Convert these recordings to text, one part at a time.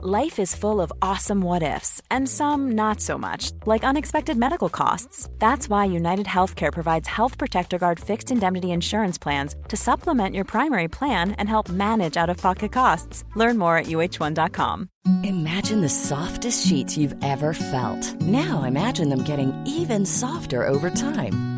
Life is full of awesome what ifs, and some not so much, like unexpected medical costs. That's why United Healthcare provides Health Protector Guard fixed indemnity insurance plans to supplement your primary plan and help manage out of pocket costs. Learn more at uhone.com. Imagine the softest sheets you've ever felt. Now imagine them getting even softer over time.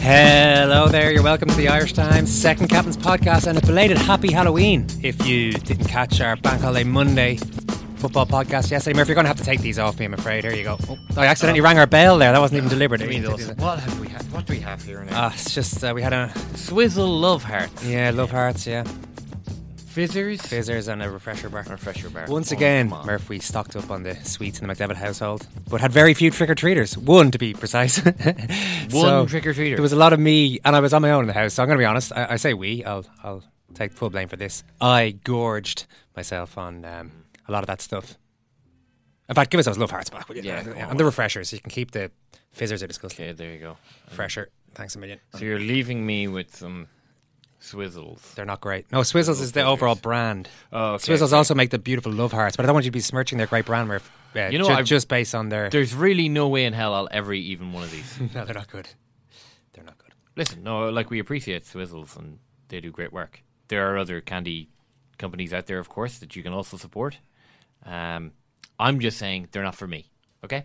Hello there, you're welcome to the Irish Times Second Captain's Podcast and a belated happy Halloween if you didn't catch our Bank Holiday Monday football podcast yesterday. Murphy, you're going to have to take these off me, I'm afraid. Here you go. Oh, I accidentally rang our bell there, that wasn't even deliberate. I mean, what have we had? What do we have here now? Ah, it's just, uh, we had a, Swizzels Love Hearts. yeah, Love Hearts, yeah. Fizzers. Fizzers and a refresher bar. Refresher bar. Once Oh, again, come on. Murph, we stocked up on the sweets in the McDevitt household, but had very few trick or treaters. One, to be precise. One trick-or-treater. There was a lot of me, and I was on my own in the house. So I'm going to be honest. I, I say we. I'll I'll take full blame for this. I gorged myself on um, a lot of that stuff. In fact, give us those love hearts back, will you? Yeah, go on. and the refreshers. You can keep the fizzers are disgusting. Okay, there you go. Fresher. Thanks a million. So you're leaving me with some swizzels. They're not great. No, Swizzels is the Fizzers. overall brand. Oh, okay, Swizzels also make the beautiful love hearts, but I don't want you to be smirching their great brand, Murph. Uh, You know, ju- just based on their. There's really no way in hell I'll ever eat even one of these. no, they're not good. They're not good. Listen, no, like we appreciate Swizzels and they do great work. There are other candy companies out there, of course, that you can also support. Um, I'm just saying they're not for me. Okay.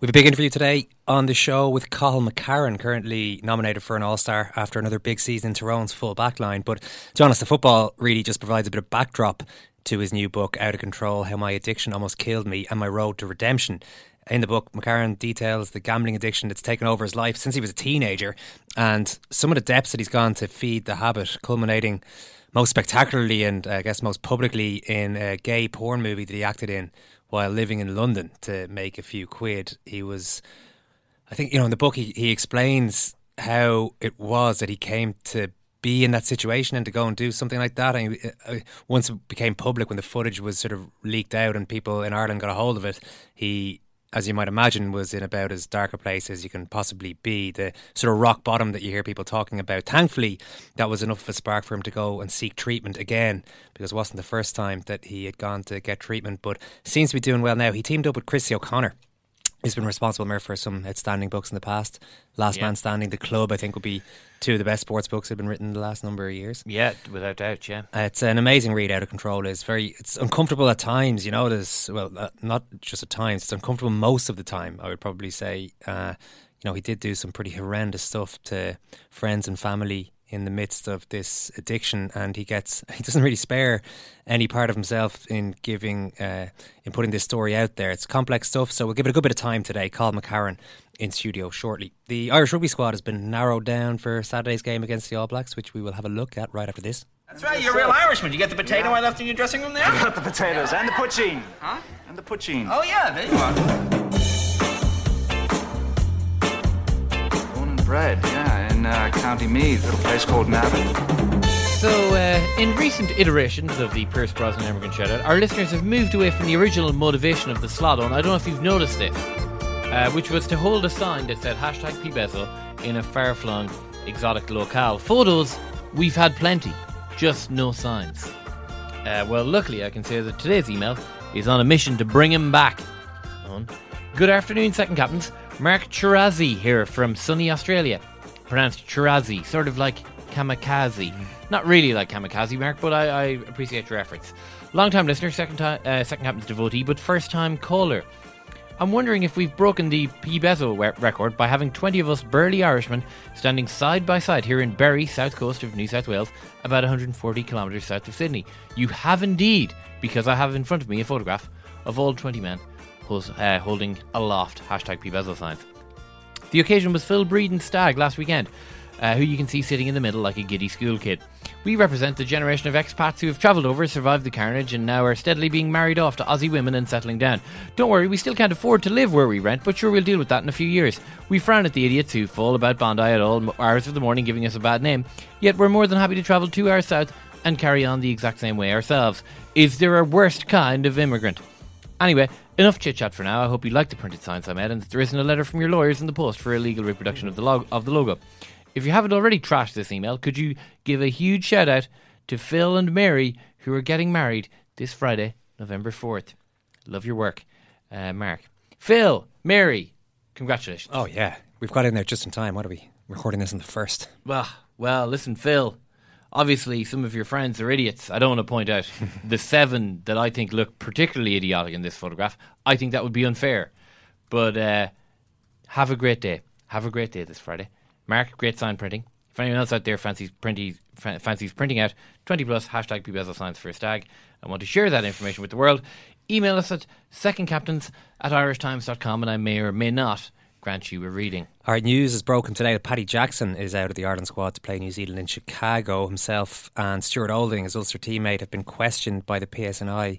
We have a big interview today on the show with Cathal McCarron, currently nominated for an All Star after another big season in Tyrone's full back line. But to be honest, the football really just provides a bit of backdrop to his new book, Out of Control How My Addiction Almost Killed Me and My Road to Redemption. In the book, McCarron details the gambling addiction that's taken over his life since he was a teenager and some of the depths that he's gone to feed the habit, culminating most spectacularly and uh, I guess most publicly in a gay porn movie that he acted in while living in London to make a few quid. He was, I think, you know, in the book, he, he explains how it was that he came to be in that situation and to go and do something like that. And he, uh, once it became public, when the footage was sort of leaked out and people in Ireland got a hold of it, he as you might imagine, was in about as dark a place as you can possibly be. The sort of rock bottom that you hear people talking about. Thankfully, that was enough of a spark for him to go and seek treatment again, because it wasn't the first time that he had gone to get treatment. But seems to be doing well now. He teamed up with Christy O'Connor. He's been responsible Murph, for some outstanding books in the past. Last Yeah. Man Standing, The Club, I think, would be two of the best sports books that have been written in the last number of years. Yeah, without doubt. Yeah. Uh, it's an amazing read. Out of control is very. It's uncomfortable at times. You know, there's well, uh, not just at times. It's uncomfortable most of the time. I would probably say. Uh, you know, he did do some pretty horrendous stuff to friends and family in the midst of this addiction, and he gets. He doesn't really spare any part of himself in giving, uh, in putting this story out there. It's complex stuff, so we'll give it a good bit of time today. Cathal McCarron in studio shortly. The Irish rugby squad has been narrowed down for Saturday's game against the All Blacks, which we will have a look at right after this. That's right, you're a real Irishman. You get the potato I left in your dressing room there? I got the potatoes and the poutine. Huh? And the poutine. Oh, yeah, there you are. Born and bred, yeah, in uh, County Meath, little place called Navan. So, uh, in recent iterations of the Pierce Brosnan Immigrant Shoutout, our listeners have moved away from the original motivation of the slot on. I don't know if you've noticed this, uh, which was to hold a sign that said hashtag PBESO in a far-flung exotic locale. Photos, we've had plenty, just no signs. Uh, well, luckily, I can say that today's email is on a mission to bring him back. On. Good afternoon, second captains. Mark Chirazi here from sunny Australia. Pronounced Chirazi, sort of like kamikaze. Not really like kamikaze, Mark, but I, I appreciate your efforts. Long time listener, second time, uh, second happens devotee, but first time caller. I'm wondering if we've broken the PBESO we- record by having 20 of us burly Irishmen standing side by side here in Berry, south coast of New South Wales, about 140 kilometres south of Sydney. You have indeed, because I have in front of me a photograph of all 20 men who's, uh, holding aloft hashtag PBESO signs. The occasion was Phil Breeden's stag last weekend, uh, who you can see sitting in the middle like a giddy school kid. We represent the generation of expats who have travelled over, survived the carnage, and now are steadily being married off to Aussie women and settling down. Don't worry, we still can't afford to live where we rent, but sure we'll deal with that in a few years. We frown at the idiots who fall about Bondi at all hours of the morning, giving us a bad name, yet we're more than happy to travel two hours south and carry on the exact same way ourselves. Is there a worst kind of immigrant? Anyway, enough chit chat for now. I hope you like the printed signs I made and that there isn't a letter from your lawyers in the post for illegal reproduction of the, log- of the logo. If you haven't already trashed this email, could you give a huge shout out to Phil and Mary who are getting married this Friday, November 4th? Love your work, uh, Mark. Phil, Mary, congratulations. Oh, yeah. We've got in there just in time. What are we recording this in the first? Well, well, listen, Phil. Obviously, some of your friends are idiots. I don't want to point out the seven that I think look particularly idiotic in this photograph. I think that would be unfair. But uh, have a great day. Have a great day this Friday. Mark, great sign printing. If anyone else out there fancies, printy, fancies printing out 20 plus hashtag PBESO signs for a stag and want to share that information with the world, email us at secondcaptains at irishtimes.com and I may or may not grant you a reading. Right, news is broken today that Paddy Jackson is out of the Ireland squad to play New Zealand in Chicago. Himself and Stuart Olding, his Ulster teammate, have been questioned by the PSNI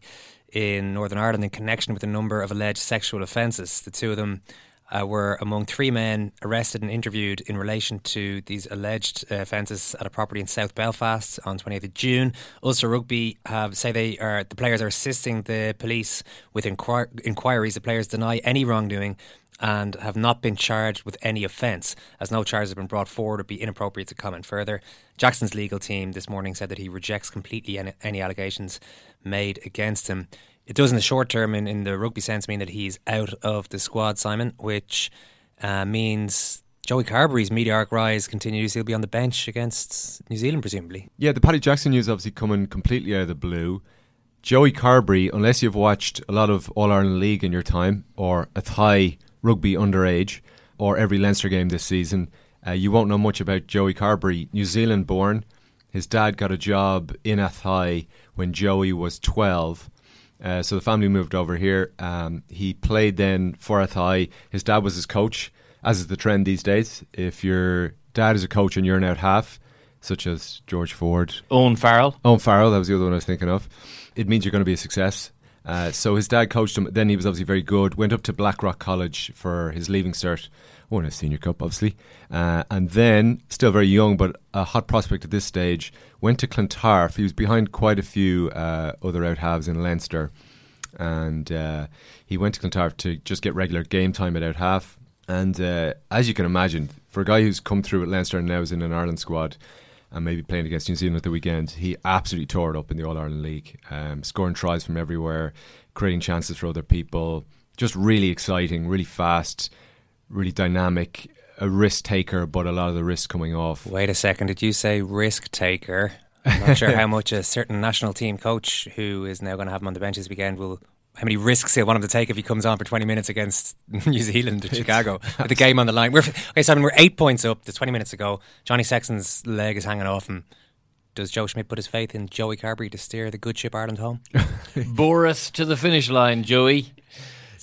in Northern Ireland in connection with a number of alleged sexual offences. The two of them uh, were among three men arrested and interviewed in relation to these alleged uh, offences at a property in South Belfast on 28th of June. Ulster Rugby have say they are the players are assisting the police with inquir- inquiries. The players deny any wrongdoing and have not been charged with any offence, as no charges have been brought forward. It would be inappropriate to comment further. Jackson's legal team this morning said that he rejects completely any, any allegations made against him. It does, in the short term, in, in the rugby sense, mean that he's out of the squad, Simon, which uh, means Joey Carbery's meteoric rise continues. He'll be on the bench against New Zealand, presumably. Yeah, the Paddy Jackson news obviously coming completely out of the blue. Joey Carbery, unless you've watched a lot of All Ireland League in your time or Athy rugby underage or every Leinster game this season, uh, you won't know much about Joey Carbery. New Zealand born. His dad got a job in Athy when Joey was 12. Uh, so the family moved over here. Um, he played then for Athy. His dad was his coach, as is the trend these days. If your dad is a coach and you're an out half, such as George Ford, Owen Farrell, Owen Farrell, that was the other one I was thinking of. It means you're going to be a success. Uh, so his dad coached him. Then he was obviously very good. Went up to Blackrock College for his leaving cert. Won a senior cup, obviously. Uh, and then, still very young, but a hot prospect at this stage, went to Clontarf. He was behind quite a few uh, other out halves in Leinster. And uh, he went to Clontarf to just get regular game time at out half. And uh, as you can imagine, for a guy who's come through at Leinster and now is in an Ireland squad, and maybe playing against New Zealand at the weekend, he absolutely tore it up in the All Ireland League, um, scoring tries from everywhere, creating chances for other people. Just really exciting, really fast, really dynamic, a risk taker, but a lot of the risk coming off. Wait a second, did you say risk taker? I'm not sure how much a certain national team coach who is now going to have him on the bench this weekend will how many risks he'll want him to take if he comes on for 20 minutes against New Zealand in Chicago with the game on the line. We're, okay, Simon, we're eight points up. There's 20 minutes to go. Johnny Sexton's leg is hanging off him. Does Joe Schmidt put his faith in Joey Carbery to steer the good ship Ireland home? Bore us to the finish line, Joey.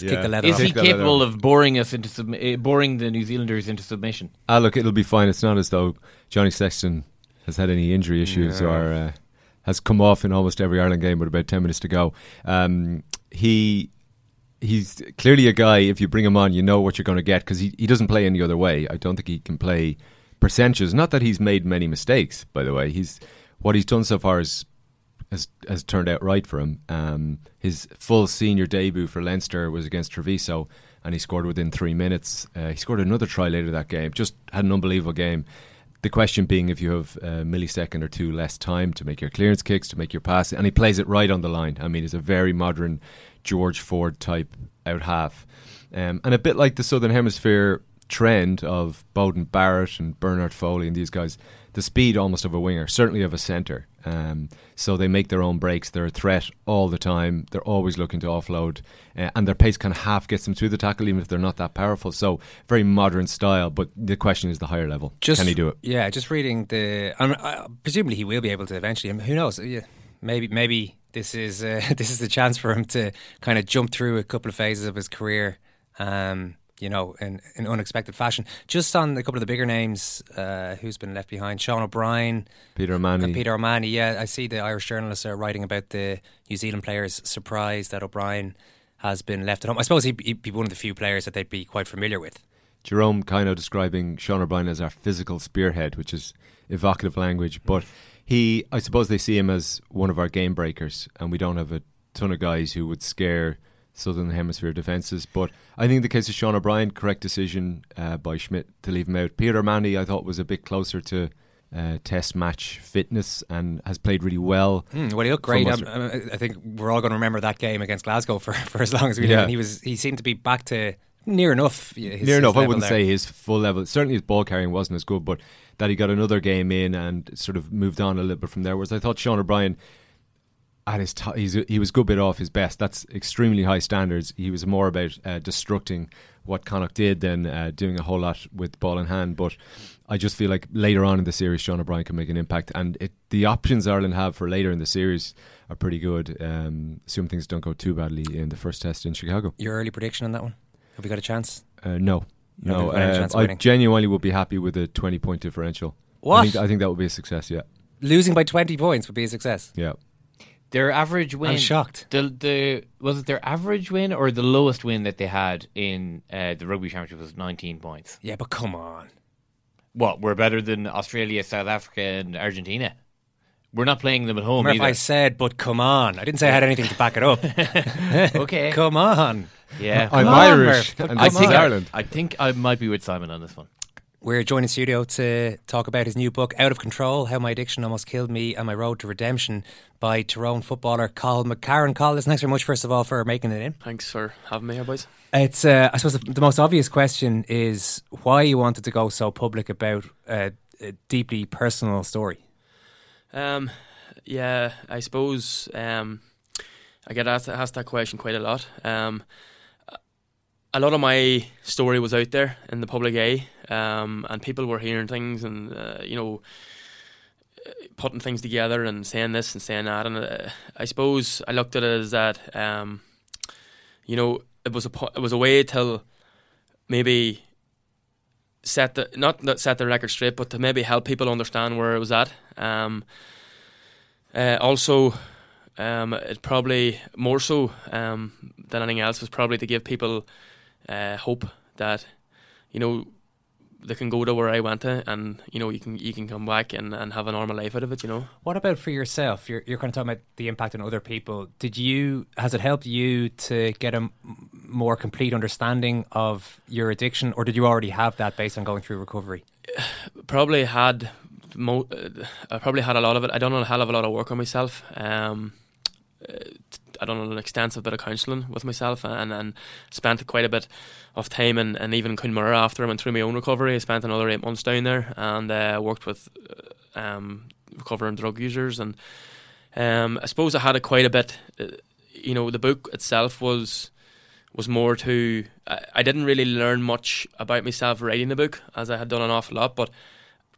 Yeah. Kick the leather Is off. he capable of boring us into submi- uh, boring the New Zealanders into submission? Ah, look, it'll be fine. It's not as though Johnny Sexton has had any injury issues Yeah. or uh, has come off in almost every Ireland game with about 10 minutes to go. Um, he he's clearly a guy, if you bring him on, you know what you're going to get because he, he doesn't play any other way. I don't think he can play percentages. Not that he's made many mistakes, by the way. He's What he's done so far is has has turned out right for him. Um, his full senior debut for Leinster was against Treviso, and he scored within three minutes. Uh, he scored another try later that game. Just had an unbelievable game. The question being if you have a millisecond or two less time to make your clearance kicks, to make your pass, and he plays it right on the line. I mean, he's a very modern George Ford type out half, um, and a bit like the Southern Hemisphere trend of Beauden Barrett and Bernard Foley and these guys, the speed almost of a winger, certainly of a centre. Um, so they make their own breaks. They're a threat all the time. They're always looking to offload, uh, and their pace kind of half gets them through the tackle, even if they're not that powerful. So very modern style. But the question is the higher level. Just, Can he do it? Yeah, just reading the. Um, uh, presumably he will be able to eventually. Who knows? Yeah, maybe maybe this is uh, this is the chance for him to kind of jump through a couple of phases of his career. Um, you know, in, in unexpected fashion. Just on a couple of the bigger names, uh, who's been left behind? Sean O'Brien, Peter O'Mahony. Peter O'Mahony. Yeah, I see the Irish journalists are writing about the New Zealand players' surprise that O'Brien has been left at home. I suppose he'd, he'd be one of the few players that they'd be quite familiar with. Jerome kind of describing Sean O'Brien as our physical spearhead, which is evocative language. But he, I suppose, they see him as one of our game breakers, and we don't have a ton of guys who would scare Southern Hemisphere defences. But I think the case of Sean O'Brien, correct decision uh, by Schmidt to leave him out. Peter Manny, I thought, was a bit closer to uh, test match fitness and has played really well. Mm, well, he looked great. Um, I think we're all going to remember that game against Glasgow for, for as long as we yeah. do. And he was he seemed to be back to near enough. His, near enough. I wouldn't there. say his full level. Certainly, his ball carrying wasn't as good, but that he got another game in and sort of moved on a little bit from there. Whereas I thought Sean O'Brien at his he was a good bit off his best. That's extremely high standards. He was more about uh, destructing what Connacht did than uh, doing a whole lot with ball in hand. But I just feel like later on in the series, Sean O'Brien can make an impact, and it, the options Ireland have for later in the series are pretty good. Um, assume things don't go too badly in the first test in Chicago. Your early prediction on that one? Have we got a chance? Uh, no, no. Uh, I genuinely would be happy with a twenty point differential. What? I think, I think that would be a success. Yeah, losing by twenty points would be a success. Yeah. Their average win. I'm shocked. The the was it their average win or the lowest win that they had in uh, the rugby championship was 19 points. Yeah, but come on. What? We're better than Australia, South Africa, and Argentina. We're not playing them at home. Remember either. I said, but come on. I didn't say I had anything to back it up. okay. come on. Yeah. I'm come Irish. On, and I think is Ireland. I, I think I might be with Simon on this one. We're joined in studio to talk about his new book, Out of Control How My Addiction Almost Killed Me and My Road to Redemption by Tyrone footballer Cathal McCarron. Cathal, listen, thanks very much, first of all, for making it in. Thanks for having me here, boys. It's, uh, I suppose, the, the, most obvious question is why you wanted to go so public about uh, a deeply personal story. Um, yeah, I suppose um, I get asked, asked that question quite a lot. Um, a lot of my story was out there in the public eye, um, and people were hearing things and uh, you know putting things together and saying this and saying that. And uh, I suppose I looked at it as that um, you know it was a it was a way to maybe set the not not set the record straight, but to maybe help people understand where it was at. Um, uh, also, um, it probably more so um, than anything else was probably to give people uh, hope that you know they can go to where I went to, and you know you can you can come back and, and have a normal life out of it. You know. What about for yourself? You're you're kind of talking about the impact on other people. Did you has it helped you to get a more complete understanding of your addiction, or did you already have that based on going through recovery? Probably had. Mo- uh, I probably had a lot of it. I done a hell of a lot of work on myself. Um, I done an extensive bit of counselling with myself and, and spent quite a bit of time and, and even Cuan Mhuire after I went through my own recovery. I spent another eight months down there and uh, worked with uh, um, recovering drug users and um, I suppose I had a quite a bit. Uh, you know, the book itself was was more to. I, I didn't really learn much about myself writing the book as I had done an awful lot, but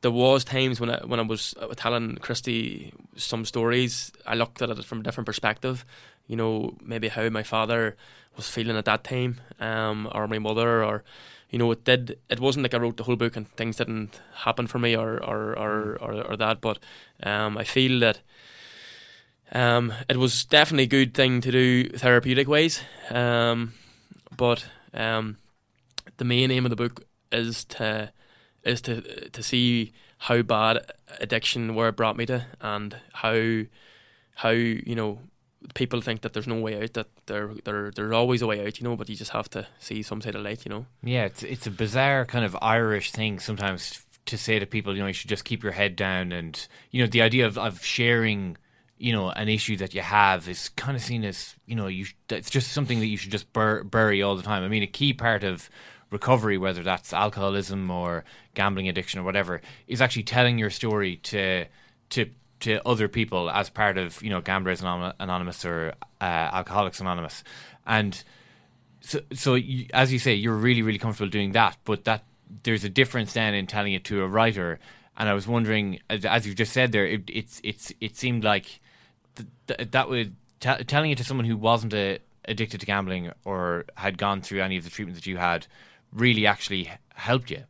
there was times when I when I was telling Christy some stories, I looked at it from a different perspective. You know, maybe how my father was feeling at that time, um, or my mother, or you know, it did. It wasn't like I wrote the whole book and things didn't happen for me, or or or or, or that. But um, I feel that. Um, it was definitely a good thing to do therapeutic ways, um, but um, the main aim of the book is to is to to see how bad addiction where it brought me to, and how how you know people think that there's no way out. That there there there's always a way out, you know. But you just have to see some side of light, you know. Yeah, it's it's a bizarre kind of Irish thing sometimes to say to people, you know, you should just keep your head down, and you know, the idea of of sharing you know an issue that you have is kind of seen as you know you it's just something that you should just bur- bury all the time. I mean, a key part of recovery, whether that's alcoholism or gambling addiction or whatever, is actually telling your story to to to other people as part of you know Gamblers Anonymous or uh, Alcoholics Anonymous, and so so you, as you say, you're really really comfortable doing that, but that there's a difference then in telling it to a writer. And I was wondering, as you've just said there, it, it's it's it seemed like th- th- that would t- telling it to someone who wasn't a, addicted to gambling or had gone through any of the treatment that you had really actually helped you.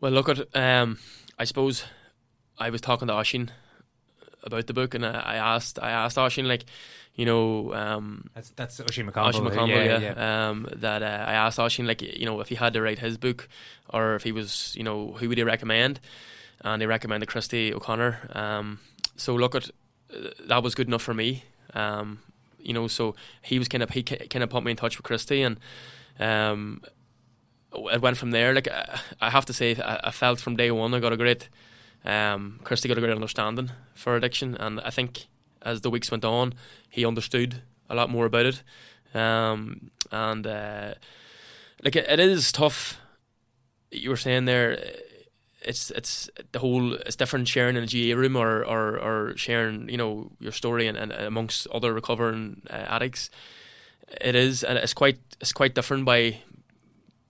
Well, look at um, I suppose I was talking to Oisín about the book, and I, I asked I asked Oisín like you know, um, that's that's Oisín McConville. Oisín McConville, yeah, yeah. yeah. Um, that uh, I asked Oisín, like, you know, if he had to write his book, or if he was, you know, who would he recommend? And he recommended Christy O'Connor. Um, so look at uh, that was good enough for me. Um, you know, so he was kind of he kind of put me in touch with Christy, and um, it went from there. Like I have to say, I, I felt from day one I got a great. Um, Christy got a great understanding for addiction, and I think as the weeks went on, he understood a lot more about it. Um, and uh, like it, it is tough. You were saying there, it's it's the whole it's different sharing in a GA room or or, or sharing you know your story and, and amongst other recovering uh, addicts. It is and it's quite it's quite different by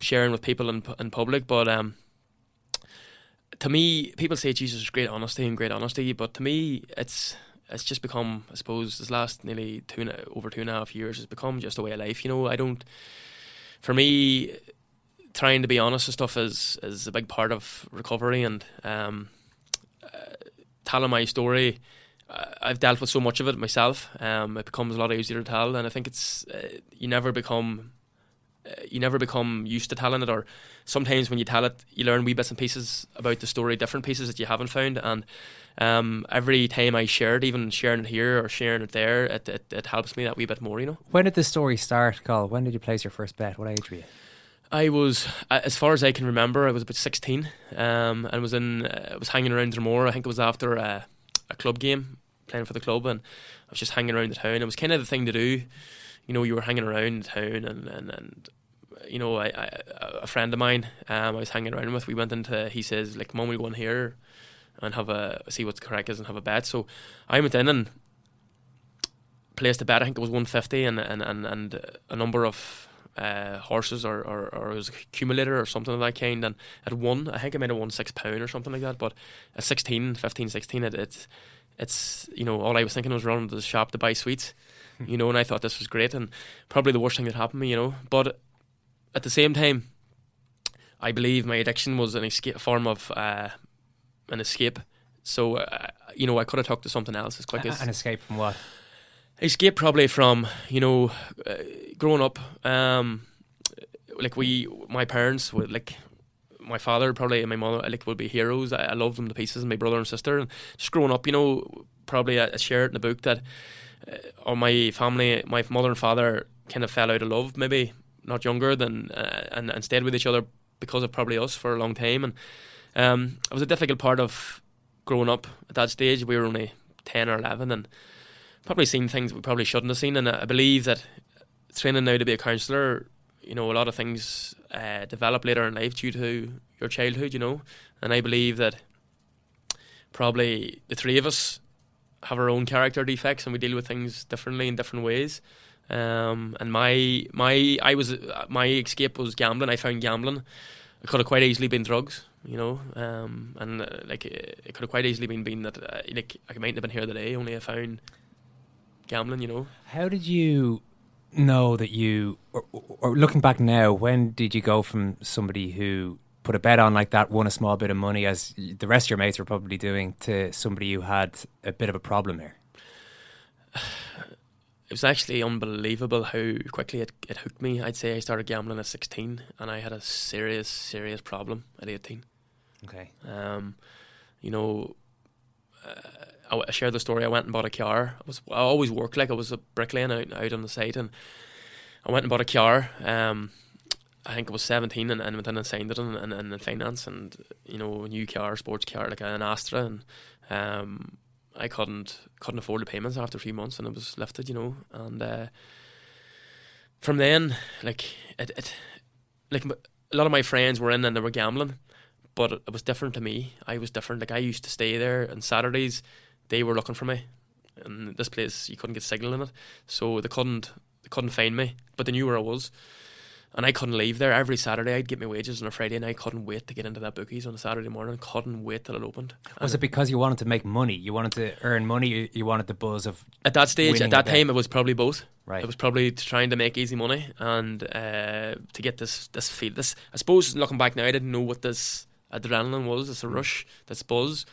sharing with people in in public, but um. To me, people say Jesus is great honesty and great honesty, but to me, it's it's just become, I suppose, this last nearly two and, over two and a half years has become just a way of life. You know, I don't. For me, trying to be honest and stuff is is a big part of recovery and um, uh, telling my story. I've dealt with so much of it myself. Um, it becomes a lot easier to tell, and I think it's uh, you never become you never become used to telling it, or sometimes when you tell it, you learn wee bits and pieces about the story, different pieces that you haven't found, and um, every time I share it, even sharing it here or sharing it there, it, it, it helps me that wee bit more, you know. When did the story start, Cathal? When did you place your first bet? What age were you? I was, as far as I can remember, I was about sixteen, um, and was in, uh, was hanging around Dromore. I think it was after a, a club game, playing for the club, and I was just hanging around the town. It was kind of the thing to do, you know. You were hanging around the town, and and, and you know, I, I, a friend of mine, um, I was hanging around with. We went into. He says, like, "Mum, we go in here." and have a see what's correct is and have a bet. So I went in and placed a bet. I think it was one fifty and and and and a number of uh, horses or, or, or it was accumulator or something of that kind and at one I think I made a won six pound or something like that but at 16 15 16 it, it's it's you know all I was thinking was running to the shop to buy sweets you know and I thought this was great and probably the worst thing that happened to me you know but at the same time I believe my addiction was an escape form of uh, an escape. So uh, you know, I could have talked to something else as quick as an escape from what? Escape probably from you know, uh, growing up. Um, like we, my parents would like. My father probably and my mother like would be heroes. I, I love them to pieces. And my brother and sister, and just growing up, you know, probably I, I shared in the book that, uh, or my family, my mother and father kind of fell out of love. Maybe not younger than uh, and and stayed with each other because of probably us for a long time and um, it was a difficult part of growing up at that stage. We were only 10 or 11 and probably seen things we probably shouldn't have seen. And I believe that training now to be a counsellor, you know, a lot of things uh, develop later in life due to your childhood, you know. And I believe that probably the three of us have our own character defects and we deal with things differently in different ways. Um, and my my I was my escape was gambling. I found gambling. It could have quite easily been drugs you know. Um, and uh, like it, it could have quite easily been been that uh, like I might have been here today only I found gambling, you know. How did you know that you, or, or looking back now, when did you go from somebody who put a bet on like that, won a small bit of money, as the rest of your mates were probably doing, to somebody who had a bit of a problem here? it was actually unbelievable how quickly it, it hooked me. I'd say I started gambling at 16 and I had a serious, serious problem at 18. Okay. Um, you know, uh, I, I shared the story. I went and bought a car. I was I always worked like I was a bricklaying out, out on the site and I went and bought a car. Um, I think I was 17 and, and went in and signed it in, in, in finance and, you know, a new car, sports car, like an Astra. And um, I couldn't couldn't afford the payments after three months, and it was lifted, you know. And uh, from then, like it, it, like a lot of my friends were in and they were gambling, but it was different to me. I was different. Like I used to stay there on Saturdays. They were looking for me, and this place you couldn't get signal in it, so they couldn't they couldn't find me. But they knew where I was, and I couldn't leave there. Every Saturday I'd get my wages on a Friday, and I couldn't wait to get into that bookies on a Saturday morning. Couldn't wait till it opened. Was it because you wanted to make money? You wanted to earn money. You, you wanted the buzz of At that stage, at that time, it was probably both. Right. It was probably trying to make easy money and uh, to get this this feel. This I suppose looking back now, I didn't know what this adrenaline was. It's a Mm. rush, this buzz,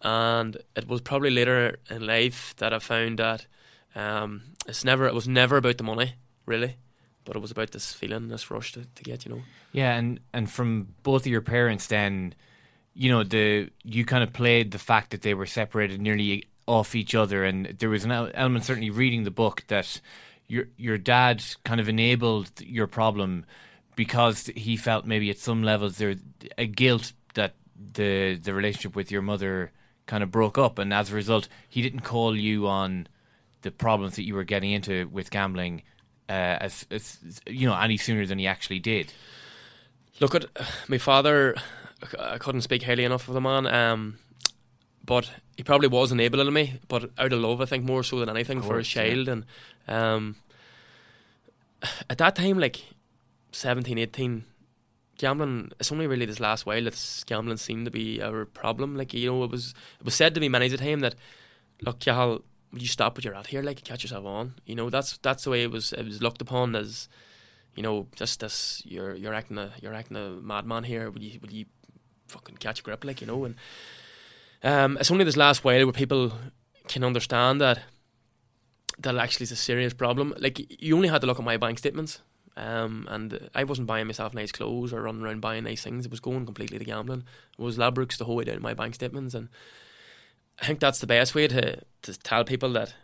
and it was probably later in life that I found that um, it's never. It was never about the money, really, but it was about this feeling, this rush to, to get. You know. Yeah, and and from both of your parents, then, you know, the you kind of played the fact that they were separated nearly off each other, and there was an element certainly reading the book that your your dad kind of enabled your problem because he felt maybe at some levels there a guilt that the the relationship with your mother kind of broke up, and as a result, he didn't call you on the problems that you were getting into with gambling. Uh, as, as you know, any sooner than he actually did. Look at my father. I couldn't speak highly enough of the man. Um, but he probably was enabling me, but out of love, I think more so than anything Of for his course, yeah. child. And um, at that time, like 17, 18, gambling. It's only really this last while that gambling seemed to be our problem. Like you know, it was it was said to me many a time that look, would you stop what you're at here? Like catch yourself on. You know, that's that's the way it was. It was looked upon as you know, just this you're you're acting a you're acting a madman here. Would you would you fucking catch a grip like you know? And um, it's only this last while where people can understand that that actually is a serious problem. Like you only had to look at my bank statements. Um, and I wasn't buying myself nice clothes or running around buying nice things. It was going completely to gambling. It was Ladbrokes the whole way down my bank statements, and I think that's the best way to to tell people that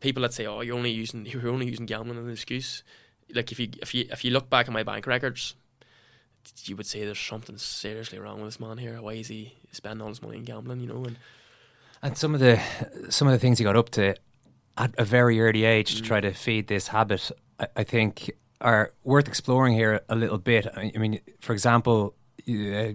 people that say, "Oh, you're only using you're only using gambling as an excuse." Like if you if you if you look back at my bank records, you would say there's something seriously wrong with this man here. Why is he spending all his money in gambling? You know, and And some of the some of the things he got up to at a very early age to try to feed this habit, I, I think, are worth exploring here a little bit. I I mean, for example, uh,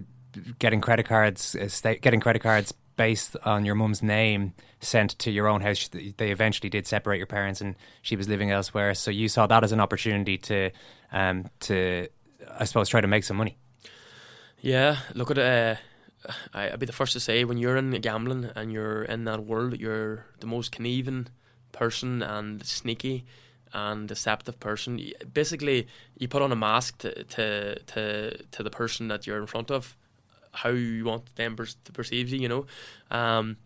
getting credit cards, uh, sta- getting credit cards based on your mum's name sent to your own house. They eventually did separate your parents, and she was living elsewhere. So you saw that as an opportunity to, um, to, I suppose, try to make some money. Yeah, look at uh, I, I'd be the first to say when you're in gambling and you're in that world, you're the most conniving person and sneaky and deceptive person. Basically, you put on a mask to to to, to the person that you're in front of, how you want them per- to perceive you. You know, um,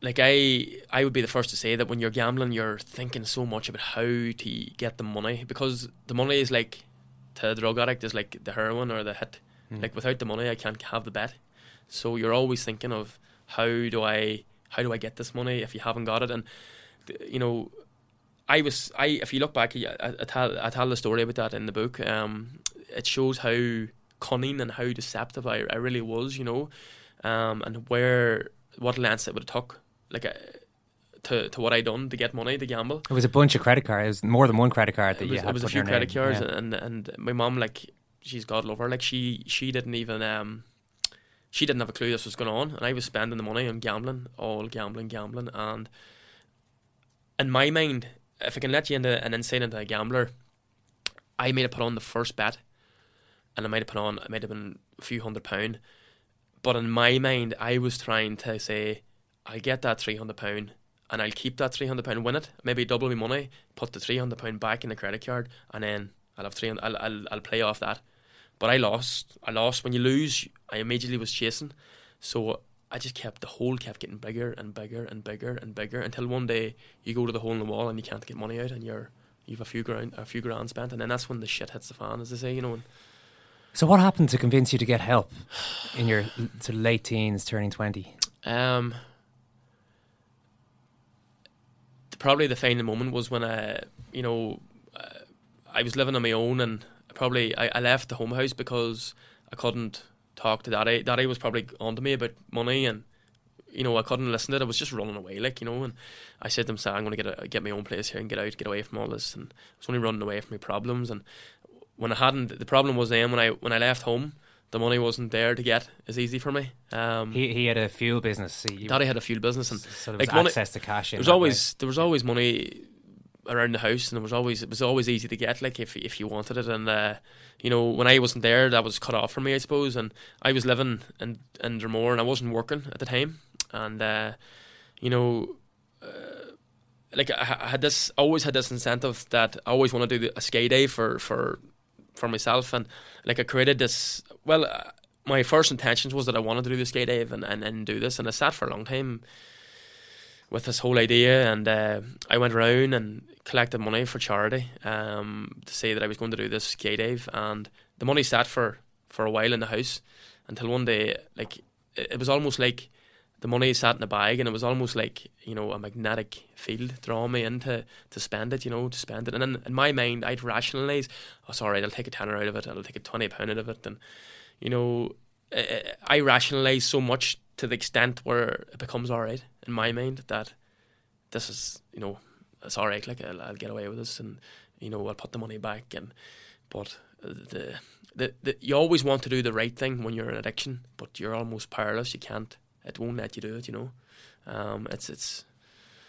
like I I would be the first to say that when you're gambling, you're thinking so much about how to get the money because the money is like to a drug addict is like the heroin or the hit. Mm. Like without the money, I can't have the bet. So you're always thinking of how do I how do I get this money if you haven't got it, and you know. I was I if you look back I, I, I tell I tell the story about that in the book. Um, it shows how cunning and how deceptive I, I really was, you know, um, and where what lengths it would have took, like uh, to to what I done to get money to gamble. It was a bunch of credit cards. It was more than one credit card that It you was, had. it was a few credit name. cards, Yeah. and and my mom like she's God love her, like she she didn't even um she didn't have a clue this was going on, and I was spending the money on gambling, all gambling, gambling, and in my mind, if I can let you into an insight into a gambler, I made a put on the first bet, and I might have put on, it might have been a few hundred pound, but in my mind, I was trying to say, I'll get that three hundred pound, and I'll keep that three hundred pound, win it, maybe double my money, put the three hundred pound back in the credit card, and then I'll have three. I'll, I'll I'll play off that. But I lost. I lost. When you lose, I immediately was chasing. So I just kept the hole kept getting bigger and bigger and bigger and bigger until one day you go to the hole in the wall and you can't get money out and you're you've a few grand a few grand spent and then that's when the shit hits the fan as they say you know and So what happened to convince you to get help in your late teens, turning twenty? Um, probably the final moment was when I, you know, uh, I was living on my own, and probably I, I left the home house because I couldn't talk to daddy. Daddy was probably on to me about money, and you know I couldn't listen to it. I was just running away, like you know. And I said to him, "Say, I'm going to get a, get my own place here and get out, get away from all this." And I was only running away from my problems, and when I hadn't, the problem was then when I when I left home, the money wasn't there to get as easy for me. Um, he he had a fuel business. He, Daddy had a fuel business, and so there was like money- access to cash. There was always way. there was always money around the house, and it was always it was always easy to get, like if if you wanted it. And uh, you know, when I wasn't there, that was cut off from me, I suppose. And I was living in in Dromore, and I wasn't working at the time. And uh, you know, uh, like I, I had this always had this incentive that I always want to do a skate day for for for myself, and like I created this. Well, uh, my first intentions was that I wanted to do the skate day and, and and do this, and I sat for a long time with this whole idea, and uh, I went around and collected money for charity um, to say that I was going to do this skate dive, and the money sat for for a while in the house until one day, like it, it was almost like the money sat in a bag, and it was almost like you know a magnetic field drawing me into to spend it, you know, to spend it, and then in my mind I'd rationalise, oh, sorry, I'll take a tenner out of it, I'll take a twenty pound out of it, and you know, I, rationalise so much to the extent where it becomes all right in my mind that this is, you know, it's all right. Like I'll, I'll get away with this, and you know, I'll put the money back. And but the, the the you always want to do the right thing when you're in addiction, but you're almost powerless. You can't. It won't let you do it. You know, um, it's it's.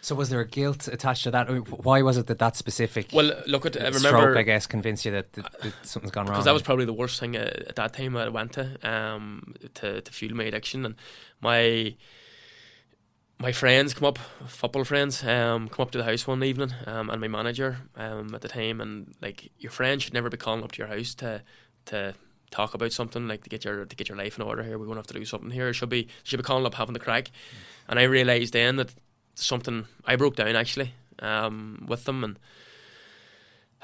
So was there a guilt attached to that? I mean, Why was it that that specific? Well, look at I stroke, remember I guess, convinced you that, that, that something's gone wrong. because that was probably the worst thing uh, at that time I went to um, to to fuel my addiction and my my friends come up football friends um, come up to the house one evening um, and my manager um, at the time and like your friend should never be calling up to your house to to talk about something like to get your to get your life in order here we're going to have to do something here It should be should be calling up having the crack and I realised then that something I broke down actually um, with them and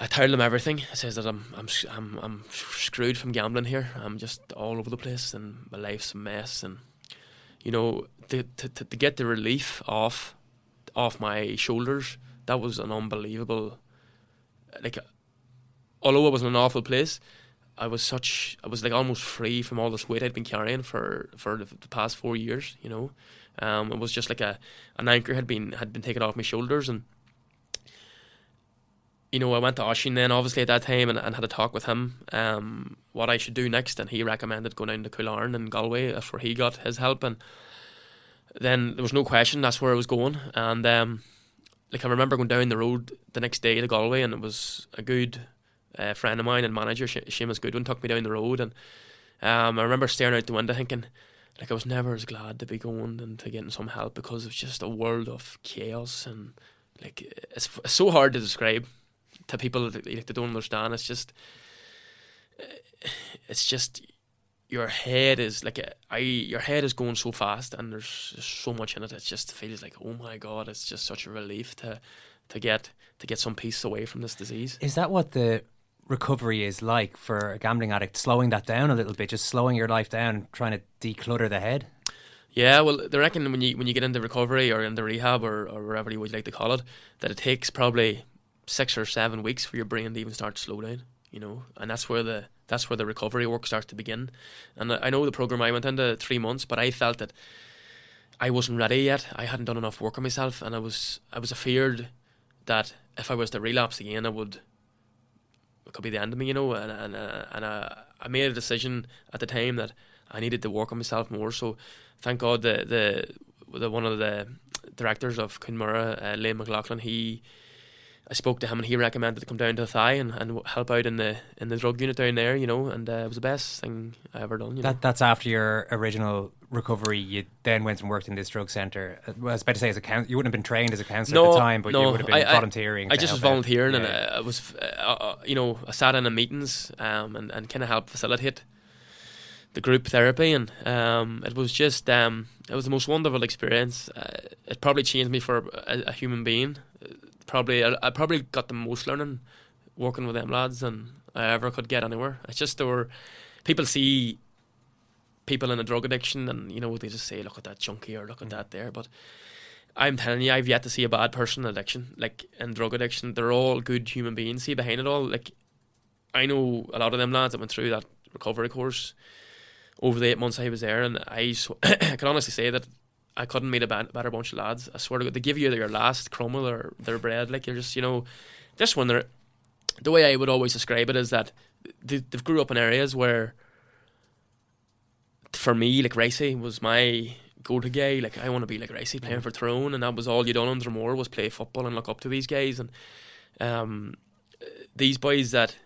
I told them everything. I says that I'm I'm I'm I'm screwed from gambling here. I'm just all over the place, and my life's a mess. And you know, to to to, to get the relief off off my shoulders, that was an unbelievable. Like, although it was in an awful place, I was such I was like almost free from all this weight I'd been carrying for for the, the past four years. You know, um, it was just like a an anchor had been had been taken off my shoulders and you know, I went to Oisín then obviously at that time and, and had a talk with him um, what I should do next, and he recommended going down to Coolarne in Galway. That's where he got his help, and then there was no question that's where I was going. And um, like I remember going down the road the next day to Galway, and it was a good uh, friend of mine and manager, Se- Seamus Goodwin, took me down the road, and um, I remember staring out the window thinking. Like I was never as glad to be going and to getting some help because it was just a world of chaos and like it's, it's so hard to describe to people that, like, that don't understand. It's just, it's just your head is like a, I your head is going so fast, and there's so much in it. It just feels like oh my god, it's just such a relief to to get to get some peace away from this disease. Is that what the recovery is like for a gambling addict? Slowing that down a little bit, just slowing your life down, trying to declutter the head. Yeah, well, they reckon when you when you get into recovery or into rehab or, or wherever you would like to call it, that it takes probably six or seven weeks for your brain to even start to slow down. You know, and that's where the that's where the recovery work starts to begin. And I know the program I went into three months, but I felt that I wasn't ready yet. I hadn't done enough work on myself, and I was I was afeared that if I was to relapse again, I would it could be the end of me, you know. And and uh, and uh, I made a decision at the time that I needed to work on myself more. So thank God the the the one of the directors of Cuan Mhuire, uh, Lane McLaughlin, he I spoke to him and he recommended to come down to the Thai and, and help out in the in the drug unit down there, you know, and uh, it was the best thing I ever done. You know? That that's after your original recovery. You then went and worked in this drug centre. Uh, I was about to say as a counsellor, you wouldn't have been trained as a counsellor at the time, but no, you would have been I, I- volunteering. I, to just was out. volunteering, and Yeah. uh, I was, uh, uh, you know, I sat in the meetings um, and and kind of helped facilitate the group therapy, and um, it was just um, it was the most wonderful experience. Uh, it probably changed me for a, a human being. Uh, Probably, I, I probably got the most learning working with them lads than I ever could get anywhere. It's just there were people see people in a drug addiction, and you know they just say, "Look at that junkie," or "Look at mm. that there," but. I'm telling you, I've yet to see a bad person in addiction, like in drug addiction. They're all good human beings. See behind it all, like I know a lot of them lads that went through that recovery course over the eight months I was there, and I, sw- I can honestly say that I couldn't meet a ba- better bunch of lads. I swear to God, they give you your last crumb of their, their bread, like you're just, you know, just when they're. The way I would always describe it is that they, they've grew up in areas where, for me, like Ricey was my go-to guy. Like I want to be like Ricey playing for Tyrone, and that was all you done under more was play football and look up to these guys. And um, these boys that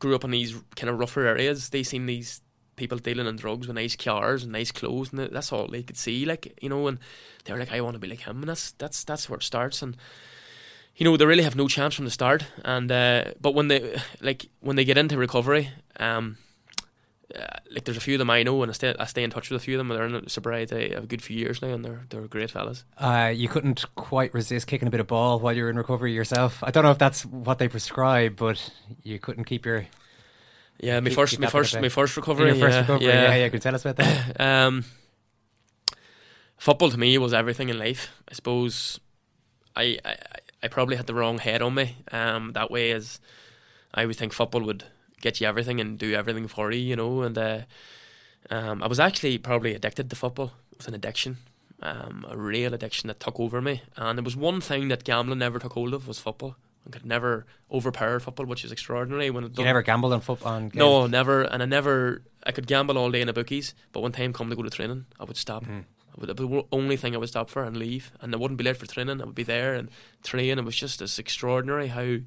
grew up in these kind of rougher areas, they seen these people dealing in drugs with nice cars and nice clothes, and that's all they could see. Like you know, and they were like, I want to be like him, and that's that's that's where it starts. And you know, they really have no chance from the start. And uh, but when they like when they get into recovery, um, uh, like there's a few of them I know, and I stay, I stay in touch with a few of them. They're in sobriety a good few years now, and they're they're great fellas. Uh, you couldn't quite resist kicking a bit of ball while you're in recovery yourself. I don't know if that's what they prescribe, but you couldn't keep your yeah. My keep- first, keep my first, my first recovery. Your first yeah, recovery, yeah. yeah, yeah. Could tell us about that? um, football to me was everything in life. I suppose I, I I probably had the wrong head on me. Um, that way as I would think football would get you everything and do everything for you, you know. And uh, um, I was actually probably addicted to football. It was an addiction, um, a real addiction that took over me. And there was one thing that gambling never took hold of was football. I could never overpower football, which is extraordinary. When You never gambled on football. No, never. And I never. I could gamble all day in the bookies, but when time come to go to training, I would stop. Mm. I would, it would be the only thing I would stop for and leave, and I wouldn't be late for training. I would be there and train. It was just as extraordinary how.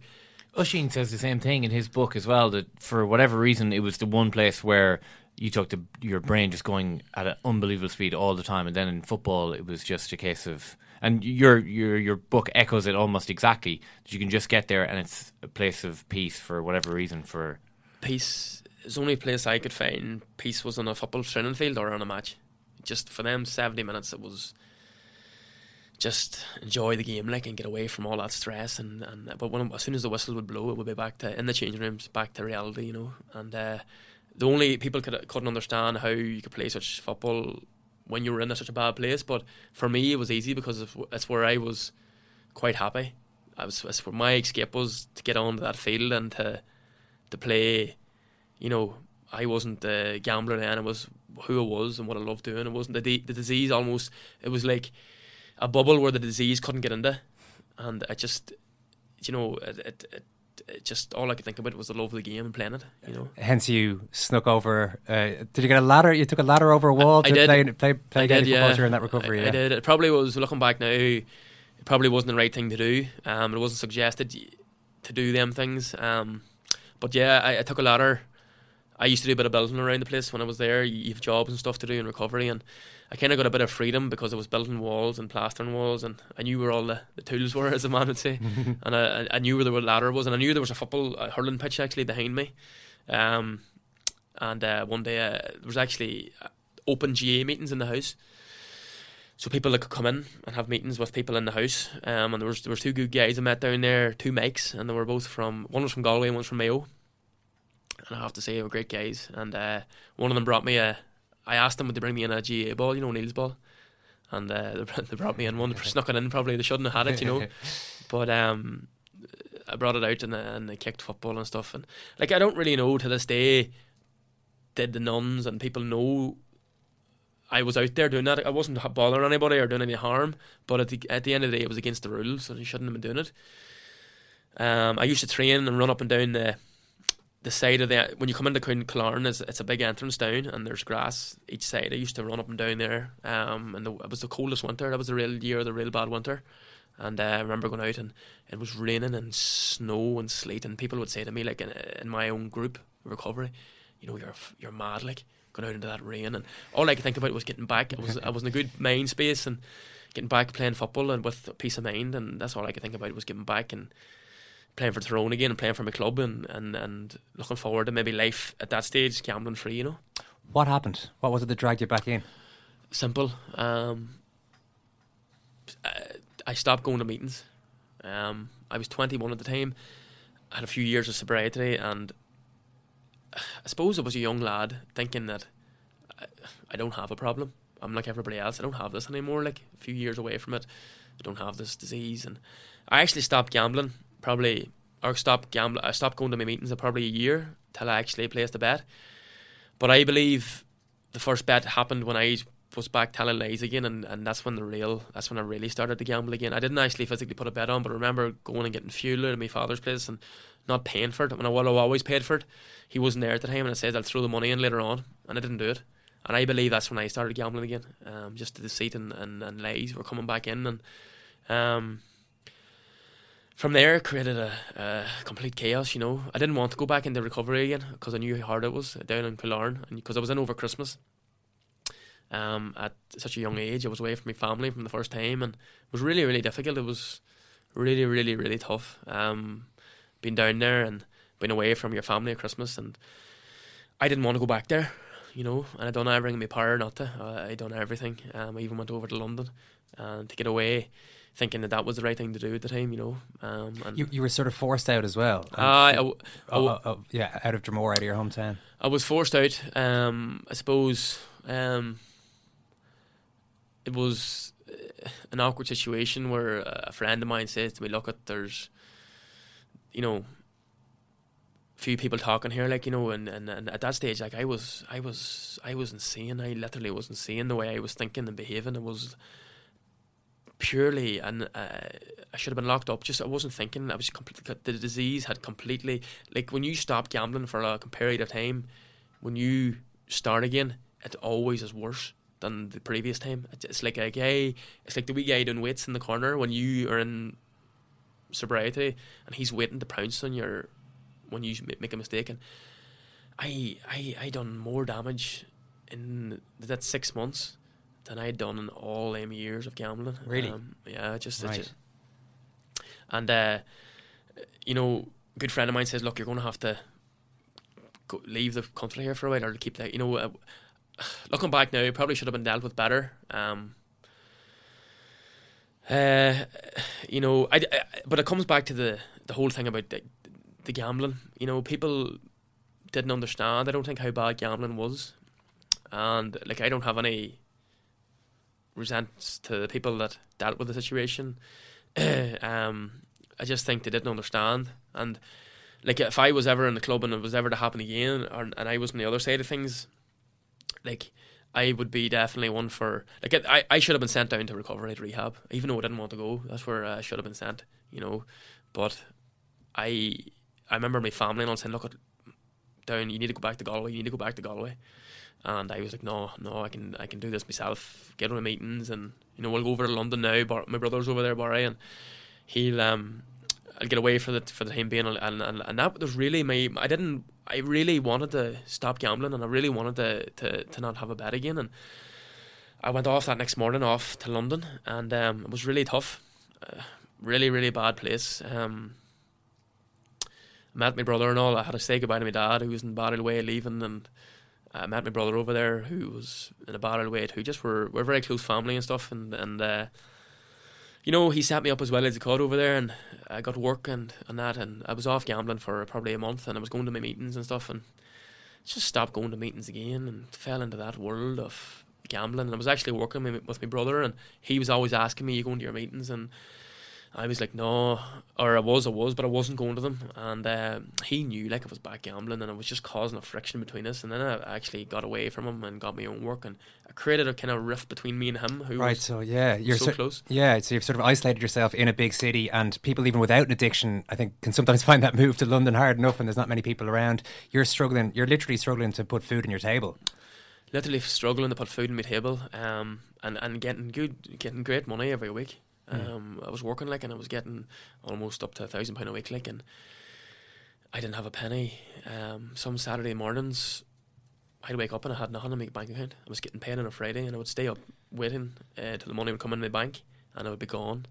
Oisín says the same thing in his book as well. That for whatever reason, it was the one place where you took the, your brain just going at an unbelievable speed all the time, and then in football, it was just a case of. And your your your book echoes it almost exactly. That you can just get there, and it's a place of peace for whatever reason. For peace is the only place I could find peace was on a football training field or on a match. Just for them seventy minutes, it was just enjoy the game, like and get away from all that stress. And, and but when as soon as the whistle would blow, it would be back to in the changing rooms, back to reality, you know. And uh, the only people could couldn't understand how you could play such football when you were in such a bad place. But for me, it was easy because it's where I was quite happy. I was it's where my escape was to get onto that field and to to play. You know, I wasn't a gambler then. It was who I was and what I loved doing. It wasn't the the disease. Almost, it was like a bubble where the disease couldn't get into, and I just, you know, it, it, it, it just all I could think about was the love of the game and playing it. You know. Hence, you snuck over. Uh, did you get a ladder? You took a ladder over a wall I to did. play play play I did, yeah. during that recovery. I, yeah. I did. It probably was looking back now. It probably wasn't the right thing to do. Um, it wasn't suggested to do them things. Um, but yeah, I, I took a ladder. I used to do a bit of building around the place when I was there. You you have jobs and stuff to do in recovery, and I kind of got a bit of freedom because I was building walls and plastering walls, and I knew where all the, the tools were, as a man would say, and I, I knew where the ladder was, and I knew there was a football a hurling pitch actually behind me. Um, and uh, one day uh, there was actually uh, open GA meetings in the house. So people that could come in and have meetings with people in the house. Um, and there was there was two good guys I met down there, two Mikes, and they were both from one was from Galway and one was from Mayo. And I have to say they were great guys. And uh, one of them brought me a I asked them would they bring me in a GA ball, you know, Neil's ball. And uh, they they brought me in one, they snuck it in probably, they shouldn't have had it, you know. but um I brought it out and, uh, and they kicked football and stuff and like I don't really know to this day did the nuns and people know I was out there doing that. I wasn't bothering anybody or doing any harm, but at the at the end of the day, it was against the rules, so you shouldn't have been doing it. Um, I used to train and run up and down the the side of the when you come into Coolarne, it's, it's a big entrance down, and there's grass each side. I used to run up and down there, um, and the, it was the coldest winter. That was the real year, the real bad winter. And uh, I remember going out and it was raining and snow and sleet, and people would say to me, like in, in my own group recovery, you know, you're you're mad, like going out into that rain, and all I could think about was getting back. I was I was in a good mind space and getting back playing football and with peace of mind, and that's all I could think about was getting back and playing for Tyrone again and playing for my club and, and, and looking forward to maybe life at that stage, gambling free, you know. What happened? What was it that dragged you back in? Simple. Um, I, I stopped going to meetings. Um, I was 21 at the time. I had a few years of sobriety, and I suppose I was a young lad thinking that I, I don't have a problem. I'm like everybody else. I don't have this anymore. Like a few years away from it, I don't have this disease, and I actually stopped gambling. Probably or stopped gambling. I stopped going to my meetings. For probably a year till I actually placed a bet. But I believe the first bet happened when I was back telling lies again, and, and that's when the real that's when I really started to gamble again. I didn't actually physically put a bet on, but I remember going and getting fuel of my father's place and not paying for it. When I would have always paid for it, he wasn't there at the time, and I said I'll throw the money in later on, and I didn't do it. And I believe that's when I started gambling again. Um, just the deceit and, and, and lies were coming back in, and um, from there it created a, a, complete chaos. You know, I didn't want to go back into recovery again because I knew how hard it was down in Coolarne, and because I was in over Christmas um, at such a young age. I was away from my family from the first time, and it was really, really difficult. It was really, really, really tough. Um, being down there and being away from your family at Christmas, and I didn't want to go back there, you know. And I done everything in my power not to. Uh, I done everything. Um, I even went over to London and to get away. Thinking that that was the right thing to do at the time, you know. Um, and you, you were sort of forced out as well. Uh, I, I, I, I, yeah, out of Dromore, out of your hometown. I was forced out. Um, I suppose um, it was uh, an awkward situation where a friend of mine says to me, "Look, at there's, you know, few people talking here, like you know, and, and, and at that stage, like I was, I was, I was insane. I literally was insane the way I was thinking and behaving. It was purely, and uh, I should have been locked up. Just I wasn't thinking. I was completely. The disease had completely, like when you stop gambling for a period of time, when you start again, it always is worse than the previous time. It's like a guy. It's like the wee guy doing weights in the corner when you are in sobriety, and he's waiting to pounce on your when you make a mistake. And I, I, I done more damage in that six months than I'd done in all them years of gambling. Really? Um, yeah, just, right. just and uh, you know, a good friend of mine says, "Look, you're going to have to." Go, leave the country here for a while, or to keep that. You know, uh, looking back now, it probably should have been dealt with better. Um, uh, you know, I, I, but it comes back to the the whole thing about the, the gambling. You know, people didn't understand. I don't think how bad gambling was, and like I don't have any resents to the people that dealt with the situation. um, I just think they didn't understand, and like if I was ever in the club and it was ever to happen again, or, and I was on the other side of things, like I would be definitely one for like I I should have been sent down to recovery to rehab, even though I didn't want to go. That's where I should have been sent, you know. But I I remember my family and all saying, "Look, at down, you need to go back to Galway. You need to go back to Galway." And I was like, "No, no, I can I can do this myself. Get on the meetings, and you know we'll go over to London now. Bar- my brother's over there, Barry, and he'll um I'll get away for the for the time being, and and, and that was really my I didn't I really wanted to stop gambling, and I really wanted to to, to not have a bet again, and I went off that next morning off to London, and um, it was really tough, uh, really really bad place. Um, met my brother and all. I had to say goodbye to my dad, who was in bad way leaving, and I met my brother over there, who was in a bad way who Just we're we're very close family and stuff, and and. Uh, you know, he set me up as well as he could over there, and I got work and, and that, and I was off gambling for probably a month, and I was going to my meetings and stuff, and just stopped going to meetings again, and fell into that world of gambling. And I was actually working with my brother, and he was always asking me, "You going to your meetings?" and I was like, no, or I was, I was, but I wasn't going to them. And uh, he knew like I was back gambling, and it was just causing a friction between us. And then I actually got away from him and got my own work, and I created a kind of rift between me and him. Who right, so yeah, you're so, so close. Yeah, so you've sort of isolated yourself in a big city, and people even without an addiction, I think, can sometimes find that move to London hard enough, and there's not many people around. You're struggling. You're literally struggling to put food on your table literally struggling to put food on my table um, and, and getting good, getting great money every week. Mm. Um, I was working like, and I was getting almost up to a thousand pound a week, like, and I didn't have a penny. Um, some Saturday mornings, I'd wake up and I had nothing in my bank account. I was getting paid on a Friday, and I would stay up waiting uh, till the money would come in my bank, and I would be gone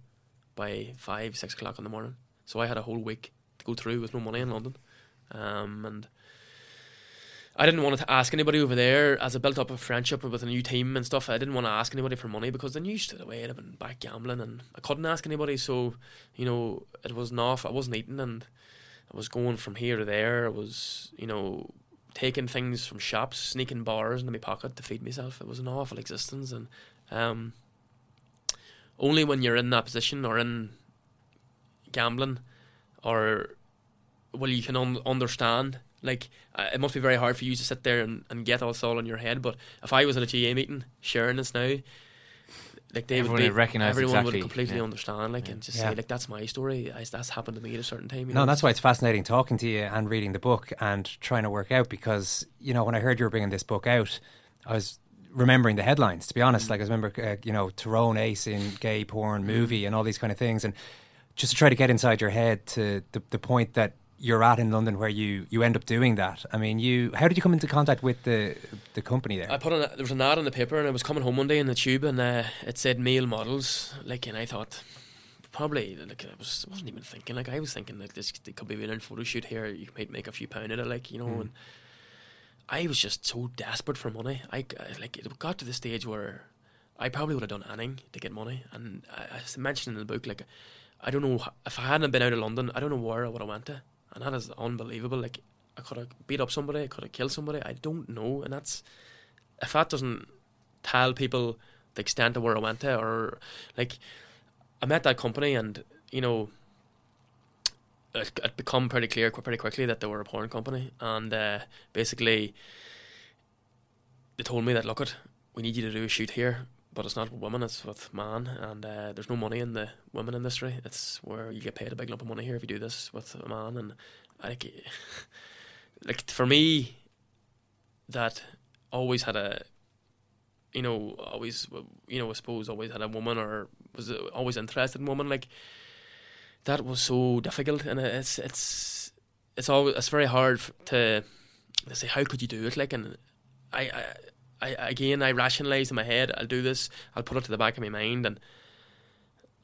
by five, six o'clock in the morning. So I had a whole week to go through with no money in London, um, and I didn't want to ask anybody over there as I built up a friendship with a new team and stuff. I didn't want to ask anybody for money because they knew straight away I'd have been back gambling and I couldn't ask anybody. So, you know, it was off. I wasn't eating and I was going from here to there. I was, you know, taking things from shops, sneaking bars into my pocket to feed myself. It was an awful existence. And um, only when you're in that position or in gambling or, well, you can un- understand Like uh, it must be very hard for you to sit there and, and get all this all in your head. But if I was in a GA meeting sharing this now, like they Everyone would be, would recognise everyone exactly, would completely yeah. understand, like, and just Yeah. say, like, that's my story. I, that's happened to me at a certain time. You No, know? that's why it's fascinating talking to you and reading the book and trying to work out because, you know, when I heard you were bringing this book out, I was remembering the headlines, to be honest. Like, I remember, uh, you know, Tyrone Ace in gay porn movie and all these kind of things. And just to try to get inside your head to the, the point that you're at in London where you, you end up doing that. I mean, you how did you come into contact with the the company there? I put on a, there was an ad in the paper, and I was coming home one day in the tube, and uh, it said male models. Like, and I thought probably like I was wasn't even thinking. Like, I was thinking like this could be a photo shoot here. You might make a few pound in it, like you know. Mm. And I was just so desperate for money. I, I like it got to the stage where I probably would have done anything to get money. And I, I mentioned in the book, like I don't know if I hadn't been out of London, I don't know where I would have went to. And that is unbelievable. Like I could have beat up somebody, I could have killed somebody. I don't know, and that's if that doesn't tell people the extent of where I went to, or like I met that company, and you know, it, it become pretty clear pretty quickly that they were a porn company, and uh, basically they told me that look it, we need you to do a shoot here, but it's not with women, it's with man, and uh, there's no money in the women industry. It's where you get paid a big lump of money here if you do this with a man, and like, like for me, that always had a, you know, always, you know, I suppose always had a woman or was always interested in women, like that was so difficult, and it's it's it's always it's very hard to to say how could you do it, like, and I. I I, again, I rationalise in my head. I'll do this. I'll put it to the back of my mind, and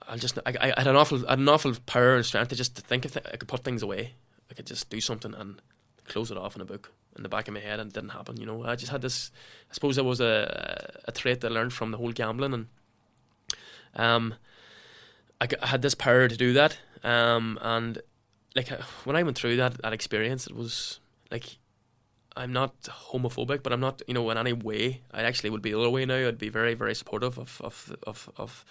I'll just. I, I had an awful, I had an awful power and strength to just to think of. Th- I could put things away. I could just do something and close it off in a book in the back of my head, and it didn't happen. You know, I just had this. I suppose it was a a trait that I learned from the whole gambling, and um, I had this power to do that. Um, and like uh, when I went through that that experience, it was like I'm not homophobic, but I'm not, you know, in any way. I actually would be the other way now. I'd be very, very supportive of of of of,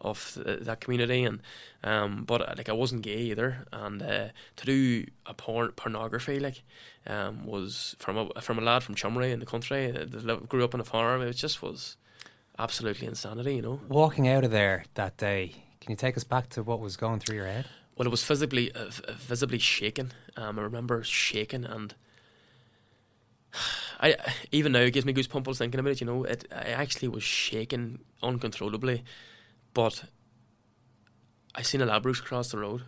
of th- that community, and um, but uh, like I wasn't gay either, and uh, to do a porn pornography like um was from a from a lad from Chumray in the country that grew up on a farm. It just was absolutely insanity, you know. Walking out of there that day, can you take us back to what was going through your head? Well, it was visibly uh, visibly shaken. Um, I remember shaking and. I even now it gives me goosebumps thinking about it. You know, it I actually was shaking uncontrollably, but I seen a Ladbrokes across the road.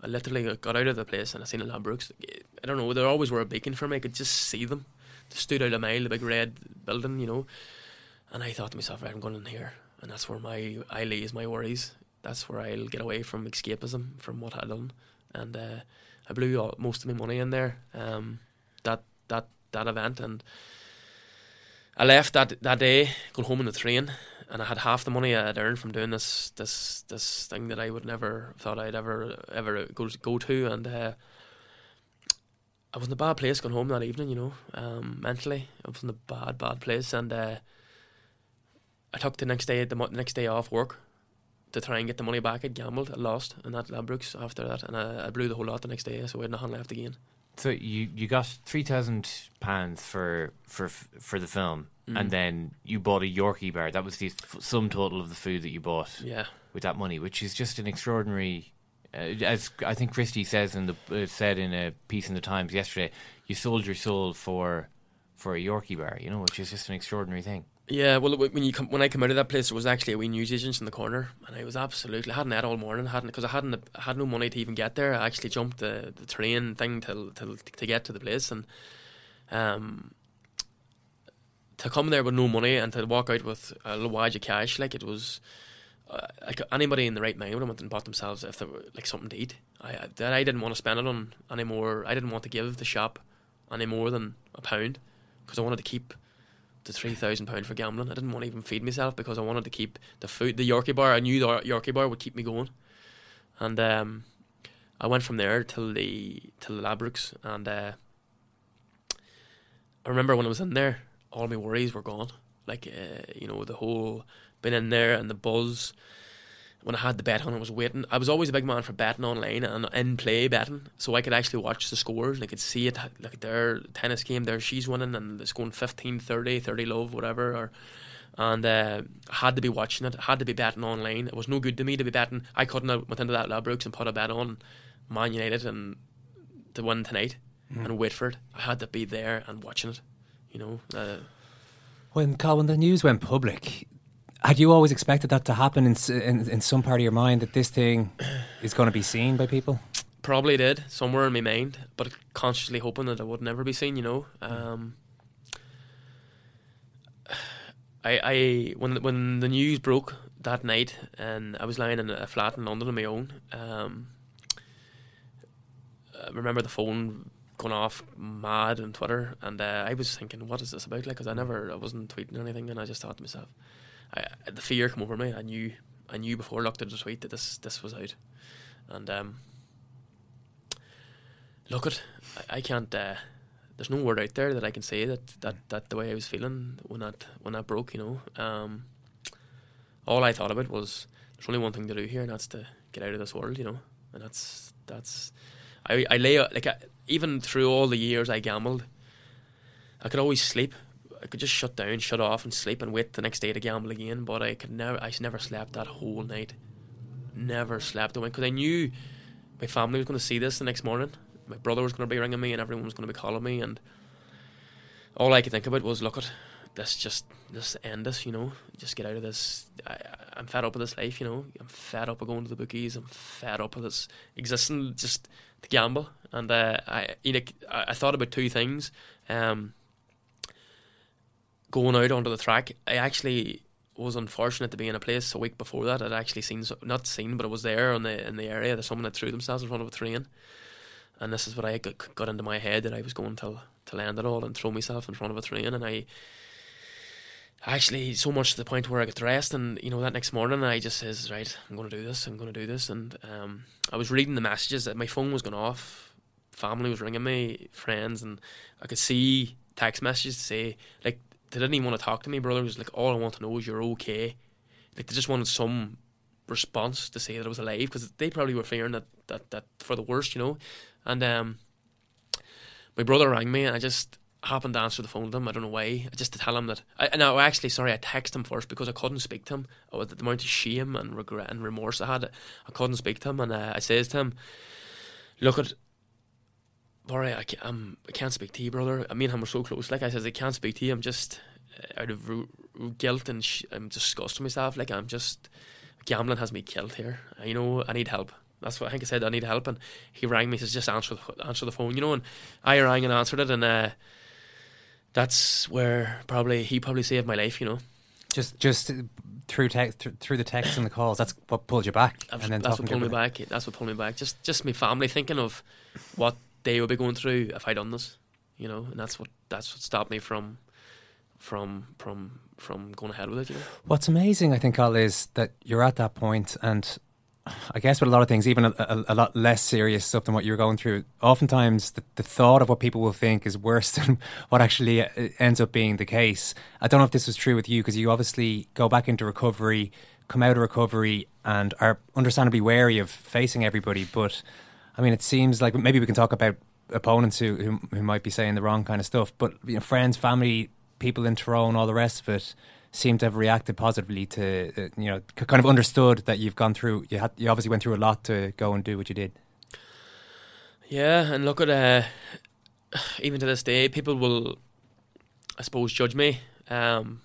I literally got out of the place and I seen a Ladbrokes. I don't know. They always were a beacon for me. I could just see them. They stood out a mile, the big red building, you know. And I thought to myself, right, I'm going in here, and that's where my I lays my worries. That's where I'll get away from escapism from what I'd done. And uh, I blew most of my money in there. Um, that that that event, and I left that that day, going home on the train, and I had half the money I had earned from doing this this this thing that I would never thought I'd ever ever go go to, and uh, I was in a bad place going home that evening. You know, um, mentally, I was in a bad bad place, and uh, I took the next day the mo- next day off work to try and get the money back. I'd gambled, I lost, and that Ladbrokes after that, and I, I blew the whole lot the next day, so I had nothing left again. So you you got three thousand pounds for for for the film, Mm. and then you bought a Yorkie bar. That was the f- sum total of the food that you bought. Yeah. with that money, which is just an extraordinary. Uh, as I think Christy says in the uh, said in a piece in the Times yesterday, you sold your soul for for a Yorkie bar. You know, which is just an extraordinary thing. Yeah, well, when you come, when I came out of that place, there was actually a wee newsagent in the corner, and I was absolutely I hadn't had all morning, hadn't because I hadn't had no money to even get there. I actually jumped the, the train thing to, to to get to the place, and um, to come there with no money and to walk out with a little wage of cash, like it was. Uh, like anybody in the right mind would have went and bought themselves if they were like something to eat. I- that I didn't want to spend it on anymore. I didn't want to give the shop any more than a pound because I wanted to keep the three thousand pound for gambling. I didn't want to even feed myself because I wanted to keep the food, the Yorkie bar. I knew the Yorkie bar would keep me going, and um, I went from there till the till the Ladbrokes, and uh, I remember when I was in there, all my worries were gone. Like uh, you know, the whole been in there and the buzz when I had the bet on, I was waiting. I was always a big man for betting online and in play betting, so I could actually watch the scores. I could see it, like their tennis game, there she's winning and it's going 15 30, 30 love, whatever. Or and uh, I had to be watching it. I had to be betting online. It was no good to me to be betting. I couldn't have went into that Ladbrokes and put a bet on Man United and to win tonight Mm. and wait for it. I had to be there and watching it. You know. Uh, When Cathal, when the news went public, had you always expected that to happen in, in in some part of your mind that this thing is going to be seen by people? Probably did somewhere in my mind, but consciously hoping that it would never be seen. You know, um, I, I when when the news broke that night, and I was lying in a flat in London on my own. Um, I remember the phone going off mad on Twitter, and uh, I was thinking, what is this about? Like, because I never, I wasn't tweeting anything, and I just thought to myself, I, the fear came over me. I knew, I knew before I looked at the tweet that this this was out, and um, look at, I, I can't. Uh, there's no word out there that I can say that, that, that the way I was feeling when that when that broke, you know. Um, all I thought about was there's only one thing to do here, and that's to get out of this world, you know. And that's that's I I lay like I, even through all the years I gambled, I could always sleep. I could just shut down, shut off, and sleep, and wait the next day to gamble again. But I could never. I never slept that whole night. Never slept away because I knew my family was going to see this the next morning. My brother was going to be ringing me, and everyone was going to be calling me, and all I could think about was, look at this, just just end this, you know, just get out of this. I, I'm fed up with this life, you know. I'm fed up of going to the bookies. I'm fed up of this existing just to gamble. And uh, I, you know, I, I thought about two things. Um, going out onto the track, I actually was unfortunate to be in a place a week before that. I'd actually seen, not seen, but I was there in the in the area. There's someone that threw themselves in front of a train, and this is what I got, got into my head that I was going to to land it all and throw myself in front of a train, and I actually so much to the point where I got dressed, and you know that next morning I just says, right, I'm going to do this, I'm going to do this, and um, I was reading the messages that my phone was going off, family was ringing me, friends, and I could see text messages to say like they didn't even want to talk to me. Brother was like, all I want to know is you're okay. Like they just wanted some response to say that I was alive because they probably were fearing that, that that for the worst, you know. And um, my brother rang me, and I just happened to answer the phone to him. I don't know why. Just to tell him that. I, no, actually, sorry, I texted him first because I couldn't speak to him. I was the amount of shame and regret and remorse I had. I couldn't speak to him, and uh, I says to him, "Look at." Barry, I can't, um, I can't speak to you, brother. I mean, him were so close. Like I says, I can't speak to you. I'm just uh, out of guilt and sh- I'm disgusted with myself. Like I'm just gambling has me killed here. Uh, You know, I need help. That's what I think I said. I need help, and he rang me. He Says just answer the, answer the phone. You know, and I rang and answered it, and uh, that's where probably he probably saved my life. You know, Just just through text through, through the text and the calls. That's what pulled you back, that's, and then that's what pulled me back. That's what pulled me back. Just just my family thinking of what they would be going through if I done this. You know, and that's what that's what stopped me from from from from going ahead with it. You know. What's amazing, I think, Al, is that you're at that point, and I guess with a lot of things, even a, a, a lot less serious stuff than what you're going through, oftentimes the, the thought of what people will think is worse than what actually uh, ends up being the case. I don't know if this was true with you because you obviously go back into recovery, come out of recovery, and are understandably wary of facing everybody. But I mean, it seems like maybe we can talk about opponents who who, who might be saying the wrong kind of stuff, but you know, friends, family, people in Tyrone, all the rest of it seem to have reacted positively to uh, you know kind of understood that you've gone through you had you obviously went through a lot to go and do what you did. Yeah, and look at uh, even to this day, people will, I suppose, judge me, um,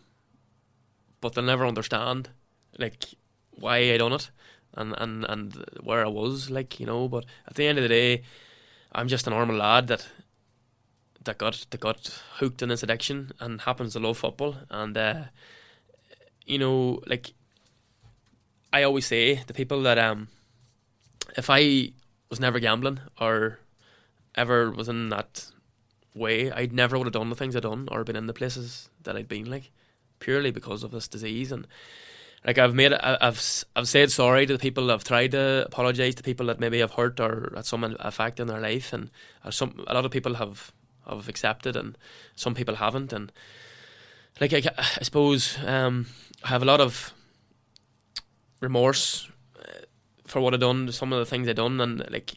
but they'll never understand like why I done it and and and where I was, like you know. But at the end of the day, I'm just a normal lad that that got that got hooked in this addiction and happens to love football and uh, you know like I always say to people that um if I was never gambling or ever was in that way, I'd never would have done the things I'd done or been in the places that I'd been like purely because of this disease and like I've made I've I've said sorry to the people I've tried to apologize to people that maybe I've hurt or had some effect in their life and uh, some a lot of people have have accepted and some people haven't and like I, I suppose um, I have a lot of remorse for what I've done, some of the things I've done, and like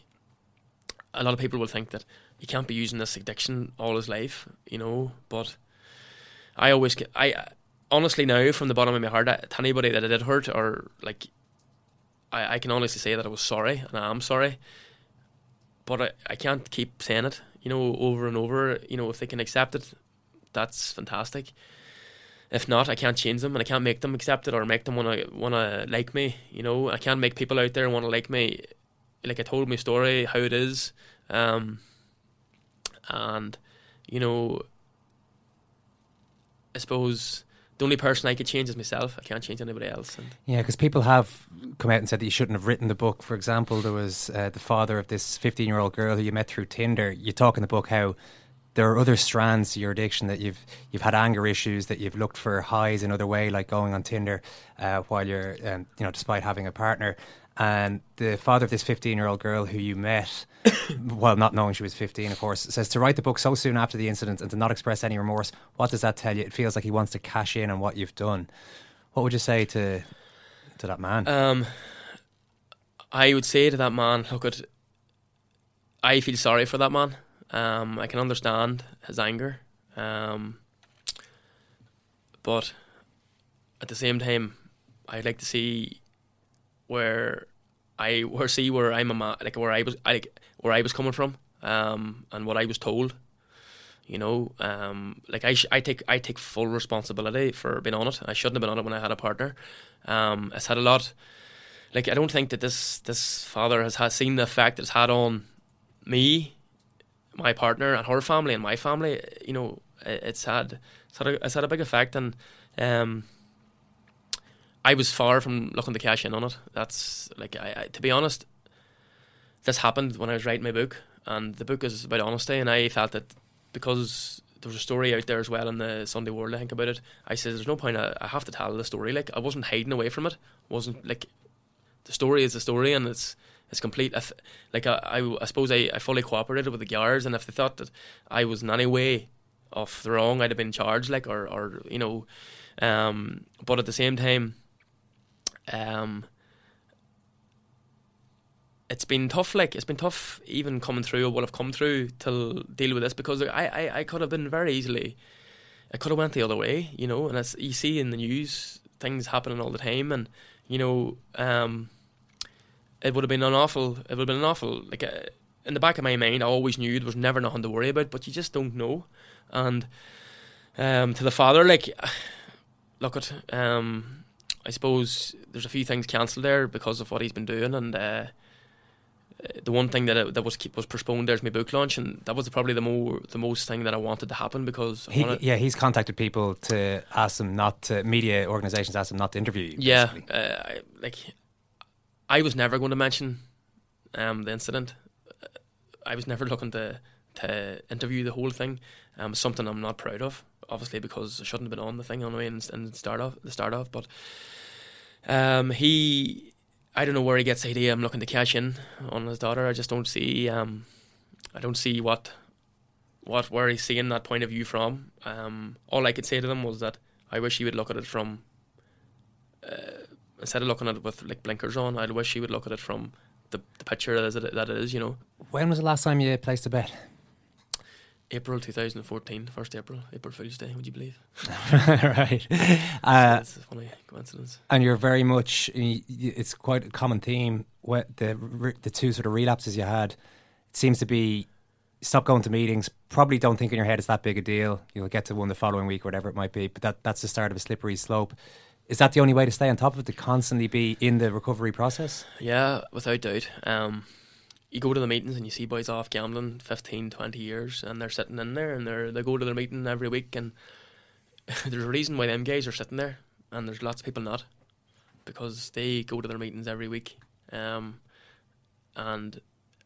a lot of people will think that he can't be using this addiction all his life, you know. But I always, get, I honestly now, from the bottom of my heart, I, to anybody that I did hurt or like, I, I can honestly say that I was sorry and I am sorry. But I, I can't keep saying it, you know, over and over. You know, if they can accept it, that's fantastic. If not, I can't change them and I can't make them accept it or make them wanna wanna like me. You know, I can't make people out there wanna like me. Like I told my story, how it is, um, and you know, I suppose the only person I could change is myself. I can't change anybody else. And Yeah, because people have come out and said that you shouldn't have written the book. For example, there was uh, the father of this 15 year old girl who you met through Tinder. You talk in the book how there are other strands to your addiction that you've you've had anger issues that you've looked for highs another way, like going on Tinder uh, while you're um, you know despite having a partner. And the father of this 15 year old girl who you met, while not knowing she was 15, of course, says to write the book so soon after the incident and to not express any remorse. What does that tell you? It feels like he wants to cash in on what you've done. What would you say to to that man? Um, I would say to that man, look at. I feel sorry for that man. Um, I can understand his anger, um, but at the same time, I'd like to see where I where see where I'm a man, like where I was, I, where I was coming from, um, and what I was told. You know, um, like I, sh- I take I take full responsibility for being on it. I shouldn't have been on it when I had a partner. Um, it's had a lot. Like I don't think that this this father has, has seen the effect it's had on me, my partner, and her family, and my family. You know, it, it's had it's had a, it's had a big effect, and um, I was far from looking to cash in on it. That's like I, I to be honest, this happened when I was writing my book, and the book is about honesty, and I felt that because there was a story out there as well in the Sunday World, I think about it. I said, "There's no point. I, I have to tell the story. Like I wasn't hiding away from it. wasn't like the story is the story, and it's it's complete. Like I, I, I suppose I, I fully cooperated with the guards, and if they thought that I was in any way off the wrong, I'd have been charged. Like or or you know, um, but at the same time, um, it's been tough. Like it's been tough, even coming through what I've come through to deal with this because I, I, I could have been very easily, I could have went the other way, you know. And as you see in the news, things happening all the time, and you know, um, it would have been an awful. It would have been an awful. Like uh, in the back of my mind, I always knew there was never nothing to worry about, but you just don't know. And um, to the father, like, look at, um, I suppose there's a few things cancelled there because of what he's been doing, and uh, the one thing that it, that was was postponed there's my book launch, and that was probably the more the most thing that I wanted to happen because he, wanted, yeah, he's contacted people to ask them not to media organisations ask them not to interview you. Yeah, uh, I, like I was never going to mention um, the incident. I was never looking to to interview the whole thing. Um, something I'm not proud of, obviously, because I shouldn't have been on the thing on the way and, and start off the start off. But um, he, I don't know where he gets the idea. I'm looking to cash in on his daughter. I just don't see. Um, I don't see what what where he's seeing that point of view from. Um, all I could say to them was that I wish he would look at it from. Uh, instead of looking at it with like blinkers on, I'd wish he would look at it from the, the picture that it, that it is, you know. When was the last time you placed a bet? April 2014, 1st April, April Fool's Day, would you believe? right. Uh, it's a funny coincidence. And you're very much, it's quite a common theme. What the, the two sort of relapses you had, it seems to be stop going to meetings, probably don't think in your head it's that big a deal. You'll get to one the following week, or whatever it might be, but that, that's the start of a slippery slope. Is that the only way to stay on top of it, to constantly be in the recovery process? Yeah, without doubt. Um, you go to the meetings and you see boys off gambling 15, 20 years and they're sitting in there and they they go to their meeting every week and there's a reason why them guys are sitting there and there's lots of people not because they go to their meetings every week um, and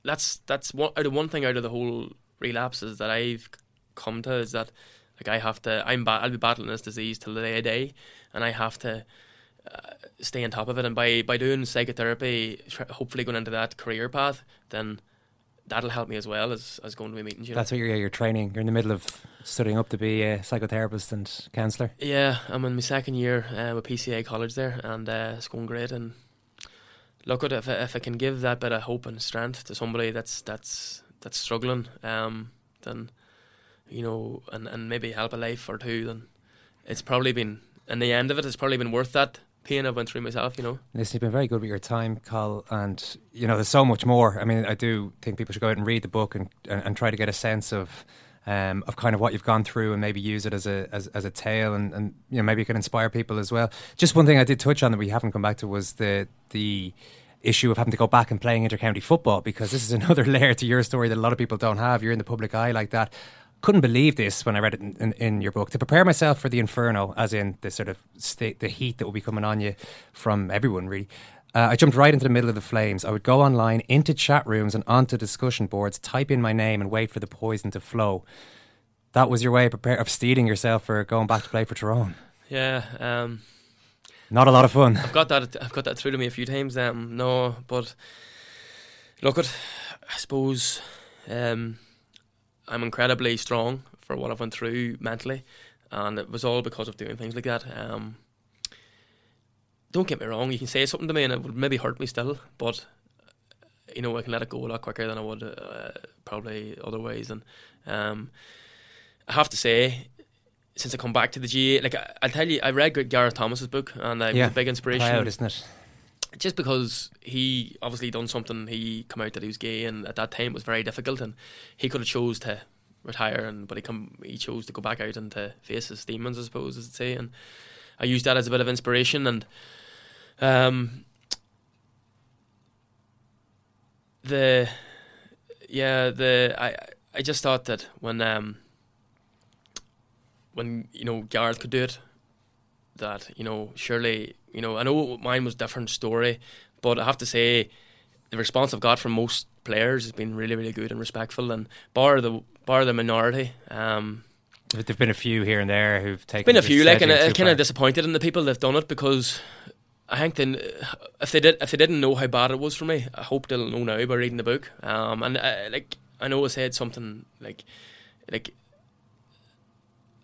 that's that's one out of one thing out of the whole relapse is that I've come to is that like I have to I'm ba- I'll be battling this disease till the day I die and I have to uh, stay on top of it. And by, by doing psychotherapy, tr- hopefully going into that career path, then that'll help me as well as, as going to my meetings. You know? That's what you're, you're training. You're in the middle of studying up to be a psychotherapist and counsellor. Yeah, I'm in my second year uh, with PCA College there, and uh, it's going great. And look at if I, if I can give that bit of hope and strength to somebody that's that's that's struggling, um, then you know, and, and maybe help a life or two, then it's probably been in the end of it, it's probably been worth that pain I went through myself, you know. Listen, you've been very good with your time, Cathal, and you know, there's so much more. I mean, I do think people should go out and read the book and and, and try to get a sense of. Um, of kind of what you've gone through and maybe use it as a as, as a tale and, and you know maybe you can inspire people as well. Just one thing I did touch on that we haven't come back to was the the issue of having to go back and playing intercounty football because this is another layer to your story that a lot of people don't have. You're in the public eye like that couldn't believe this when I read it in, in, in, your book. To prepare myself for the inferno, as in the sort of state, the heat that will be coming on you from everyone, really. Uh, I jumped right into the middle of the flames. I would go online, into chat rooms, and onto discussion boards, type in my name, and wait for the poison to flow. That was your way of, prepare, of steeling yourself for going back to play for Tyrone. Yeah. Um, Not a lot of fun. I've got that. I've got that through to me a few times. Um, no, but look at. I suppose. Um, I'm incredibly strong for what I've went through mentally, and it was all because of doing things like that. Um, don't get me wrong, you can say something to me and it would maybe hurt me still, but you know I can let it go a lot quicker than I would uh, probably otherwise. And um, I have to say, since I come back to the GAA, like I, will tell you, I read Gareth Thomas's book and I yeah, was a big inspiration. Isn't it? Just because he obviously done something, he come out that he was gay, and at that time it was very difficult, and he could have chose to retire, and but he come he chose to go back out and to face his demons, I suppose, as to say, and I used that as a bit of inspiration, and um, the yeah the I I just thought that when um when you know Gareth could do it, that you know surely you know, I know mine was a different story, but I have to say the response I've got from most players has been really, really good and respectful. And bar the bar the minority, um, there've been a few here and there who've taken. Been a few, like, and I'm kind of disappointed in the people that've done it because I think then if they did, if they didn't know how bad it was for me, I hope they'll know now by reading the book. Um, and uh, like I know I said something like, like,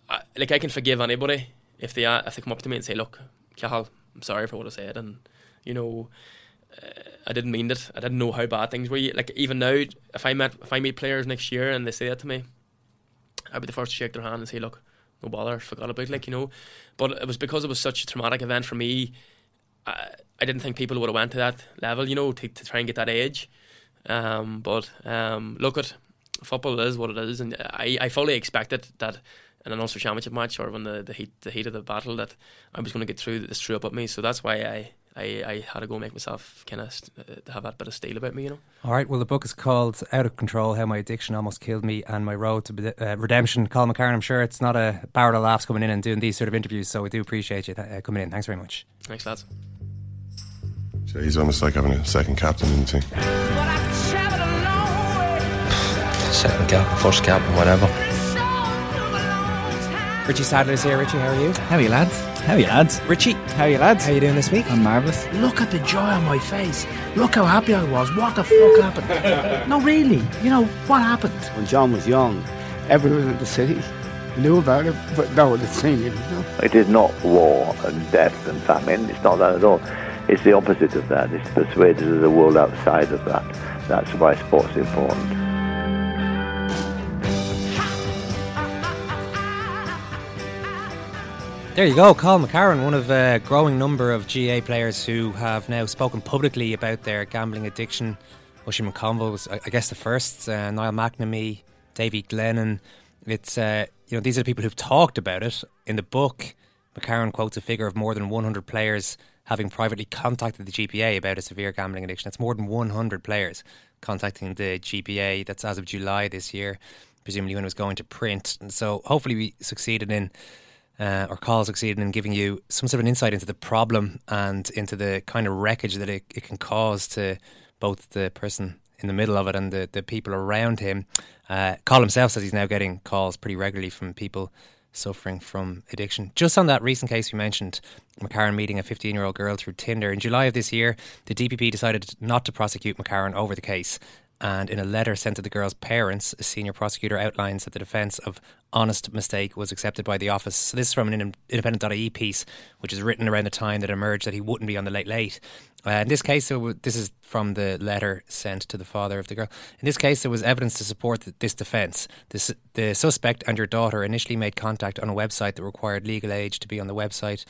I, like I can forgive anybody if they if they come up to me and say, "Look, Cathal, I'm sorry for what I said, and you know, uh, I didn't mean it. I didn't know how bad things were. Like even now, if I met if I meet players next year and they say that to me, I'd be the first to shake their hand and say, "Look, no bother, forgot about it." Like you know, but it was because it was such a traumatic event for me. I, I didn't think people would have went to that level, you know, to, to try and get that edge. Um, but um, look at football is what it is, and I, I fully expected that an Ulster Championship match or when the, the heat the heat of the battle that I was going to get through that this threw up at me. So that's why I, I, I had to go make myself kind of uh, have that bit of steel about me, you know. All right. Well, the book is called Out of Control: How My Addiction Almost Killed Me and My Road to uh, Redemption. Cathal McCarron, I'm sure it's not a barrel of laughs coming in and doing these sort of interviews, so we do appreciate you uh, coming in. Thanks very much. Thanks, lads. So he's almost like having a second captain in the team. Second captain, first captain, whatever. Richie Sadlier's here. Richie, how are you? How are you, lads? How are you, lads? Richie, how are you, lads? How are you doing this week? I'm marvellous. Look at the joy on my face. Look how happy I was. What the fuck happened? no, really. You know, what happened? When John was young, everyone in the city knew about it, but no one had seen it. You? It is not war and death and famine. It's not that at all. It's the opposite of that. It's persuaded of the world outside of that. That's why sport's important. There you go, Cathal McCarron, one of a growing number of GA players who have now spoken publicly about their gambling addiction. Oisin McConville was, I guess, the first. Uh, Niall McNamee, Davy Glennon. It's uh, you know these are the people who've talked about it in the book. McCarron quotes a figure of more than 100 players having privately contacted the GPA about a severe gambling addiction. That's more than 100 players contacting the GPA. That's as of July this year, presumably when it was going to print. And so hopefully we succeeded in uh, or Cathal succeeded in giving you some sort of an insight into the problem and into the kind of wreckage that it, it can cause to both the person in the middle of it and the, the people around him. Uh, Cathal himself says he's now getting calls pretty regularly from people suffering from addiction. Just on that recent case we mentioned, McCarron meeting a 15 year old girl through Tinder. In July of this year, the DPP decided not to prosecute McCarron over the case And in a letter sent to the girl's parents, a senior prosecutor outlines that the defence of honest mistake was accepted by the office. So this is from an independent.ie piece, which is written around the time that emerged that he wouldn't be on the late late. Uh, in this case, this is from the letter sent to the father of the girl. In this case, there was evidence to support this defence. the suspect and your daughter initially made contact on a website that required legal age to be on the website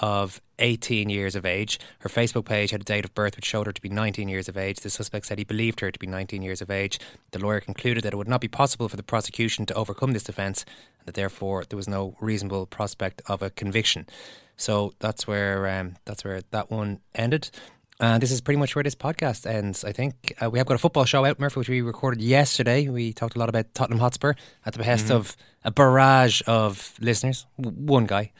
of 18 years of age. Her Facebook page had a date of birth which showed her to be 19 years of age. The suspect said he believed her to be 19 years of age. The lawyer concluded that it would not be possible for the prosecution to overcome this defence and that therefore there was no reasonable prospect of a conviction. So that's where um, that's where that one ended. And this is pretty much where this podcast ends. I think uh, we have got a football show out, Murphy, which we recorded yesterday. We talked a lot about Tottenham Hotspur at the behest mm-hmm. of a barrage of listeners. One guy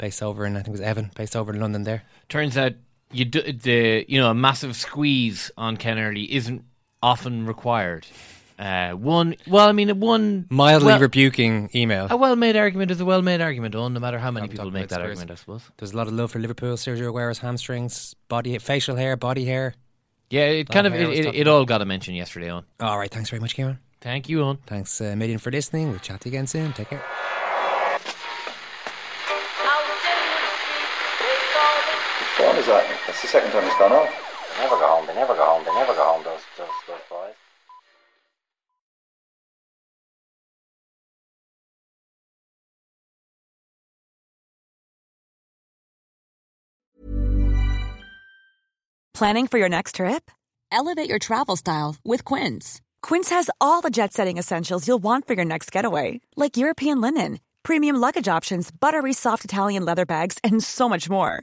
based over in I think it was Evan, based over in London. There turns out you do, the you know a massive squeeze on Ken Early isn't often required. Uh, one, well, I mean, one mildly well, rebuking email. A well-made argument is a well-made argument, on no matter how many people make that Spurs. argument. I suppose there's a lot of love for Liverpool. Sergio Aguero's hamstrings, body, facial hair, body hair. Yeah, it kind of it, it, it, all got a mention yesterday on. All right, thanks very much, Kieran. Thank you, on. Thanks uh, million for listening. We'll chat to you again soon. Take care. What is that? That's the second time it's gone off. They never go home, they never go home, they never go home, those, those, those boys. Planning for your next trip? Elevate your travel style with Quince. Quince has all the jet setting essentials you'll want for your next getaway, like European linen, premium luggage options, buttery soft Italian leather bags, and so much more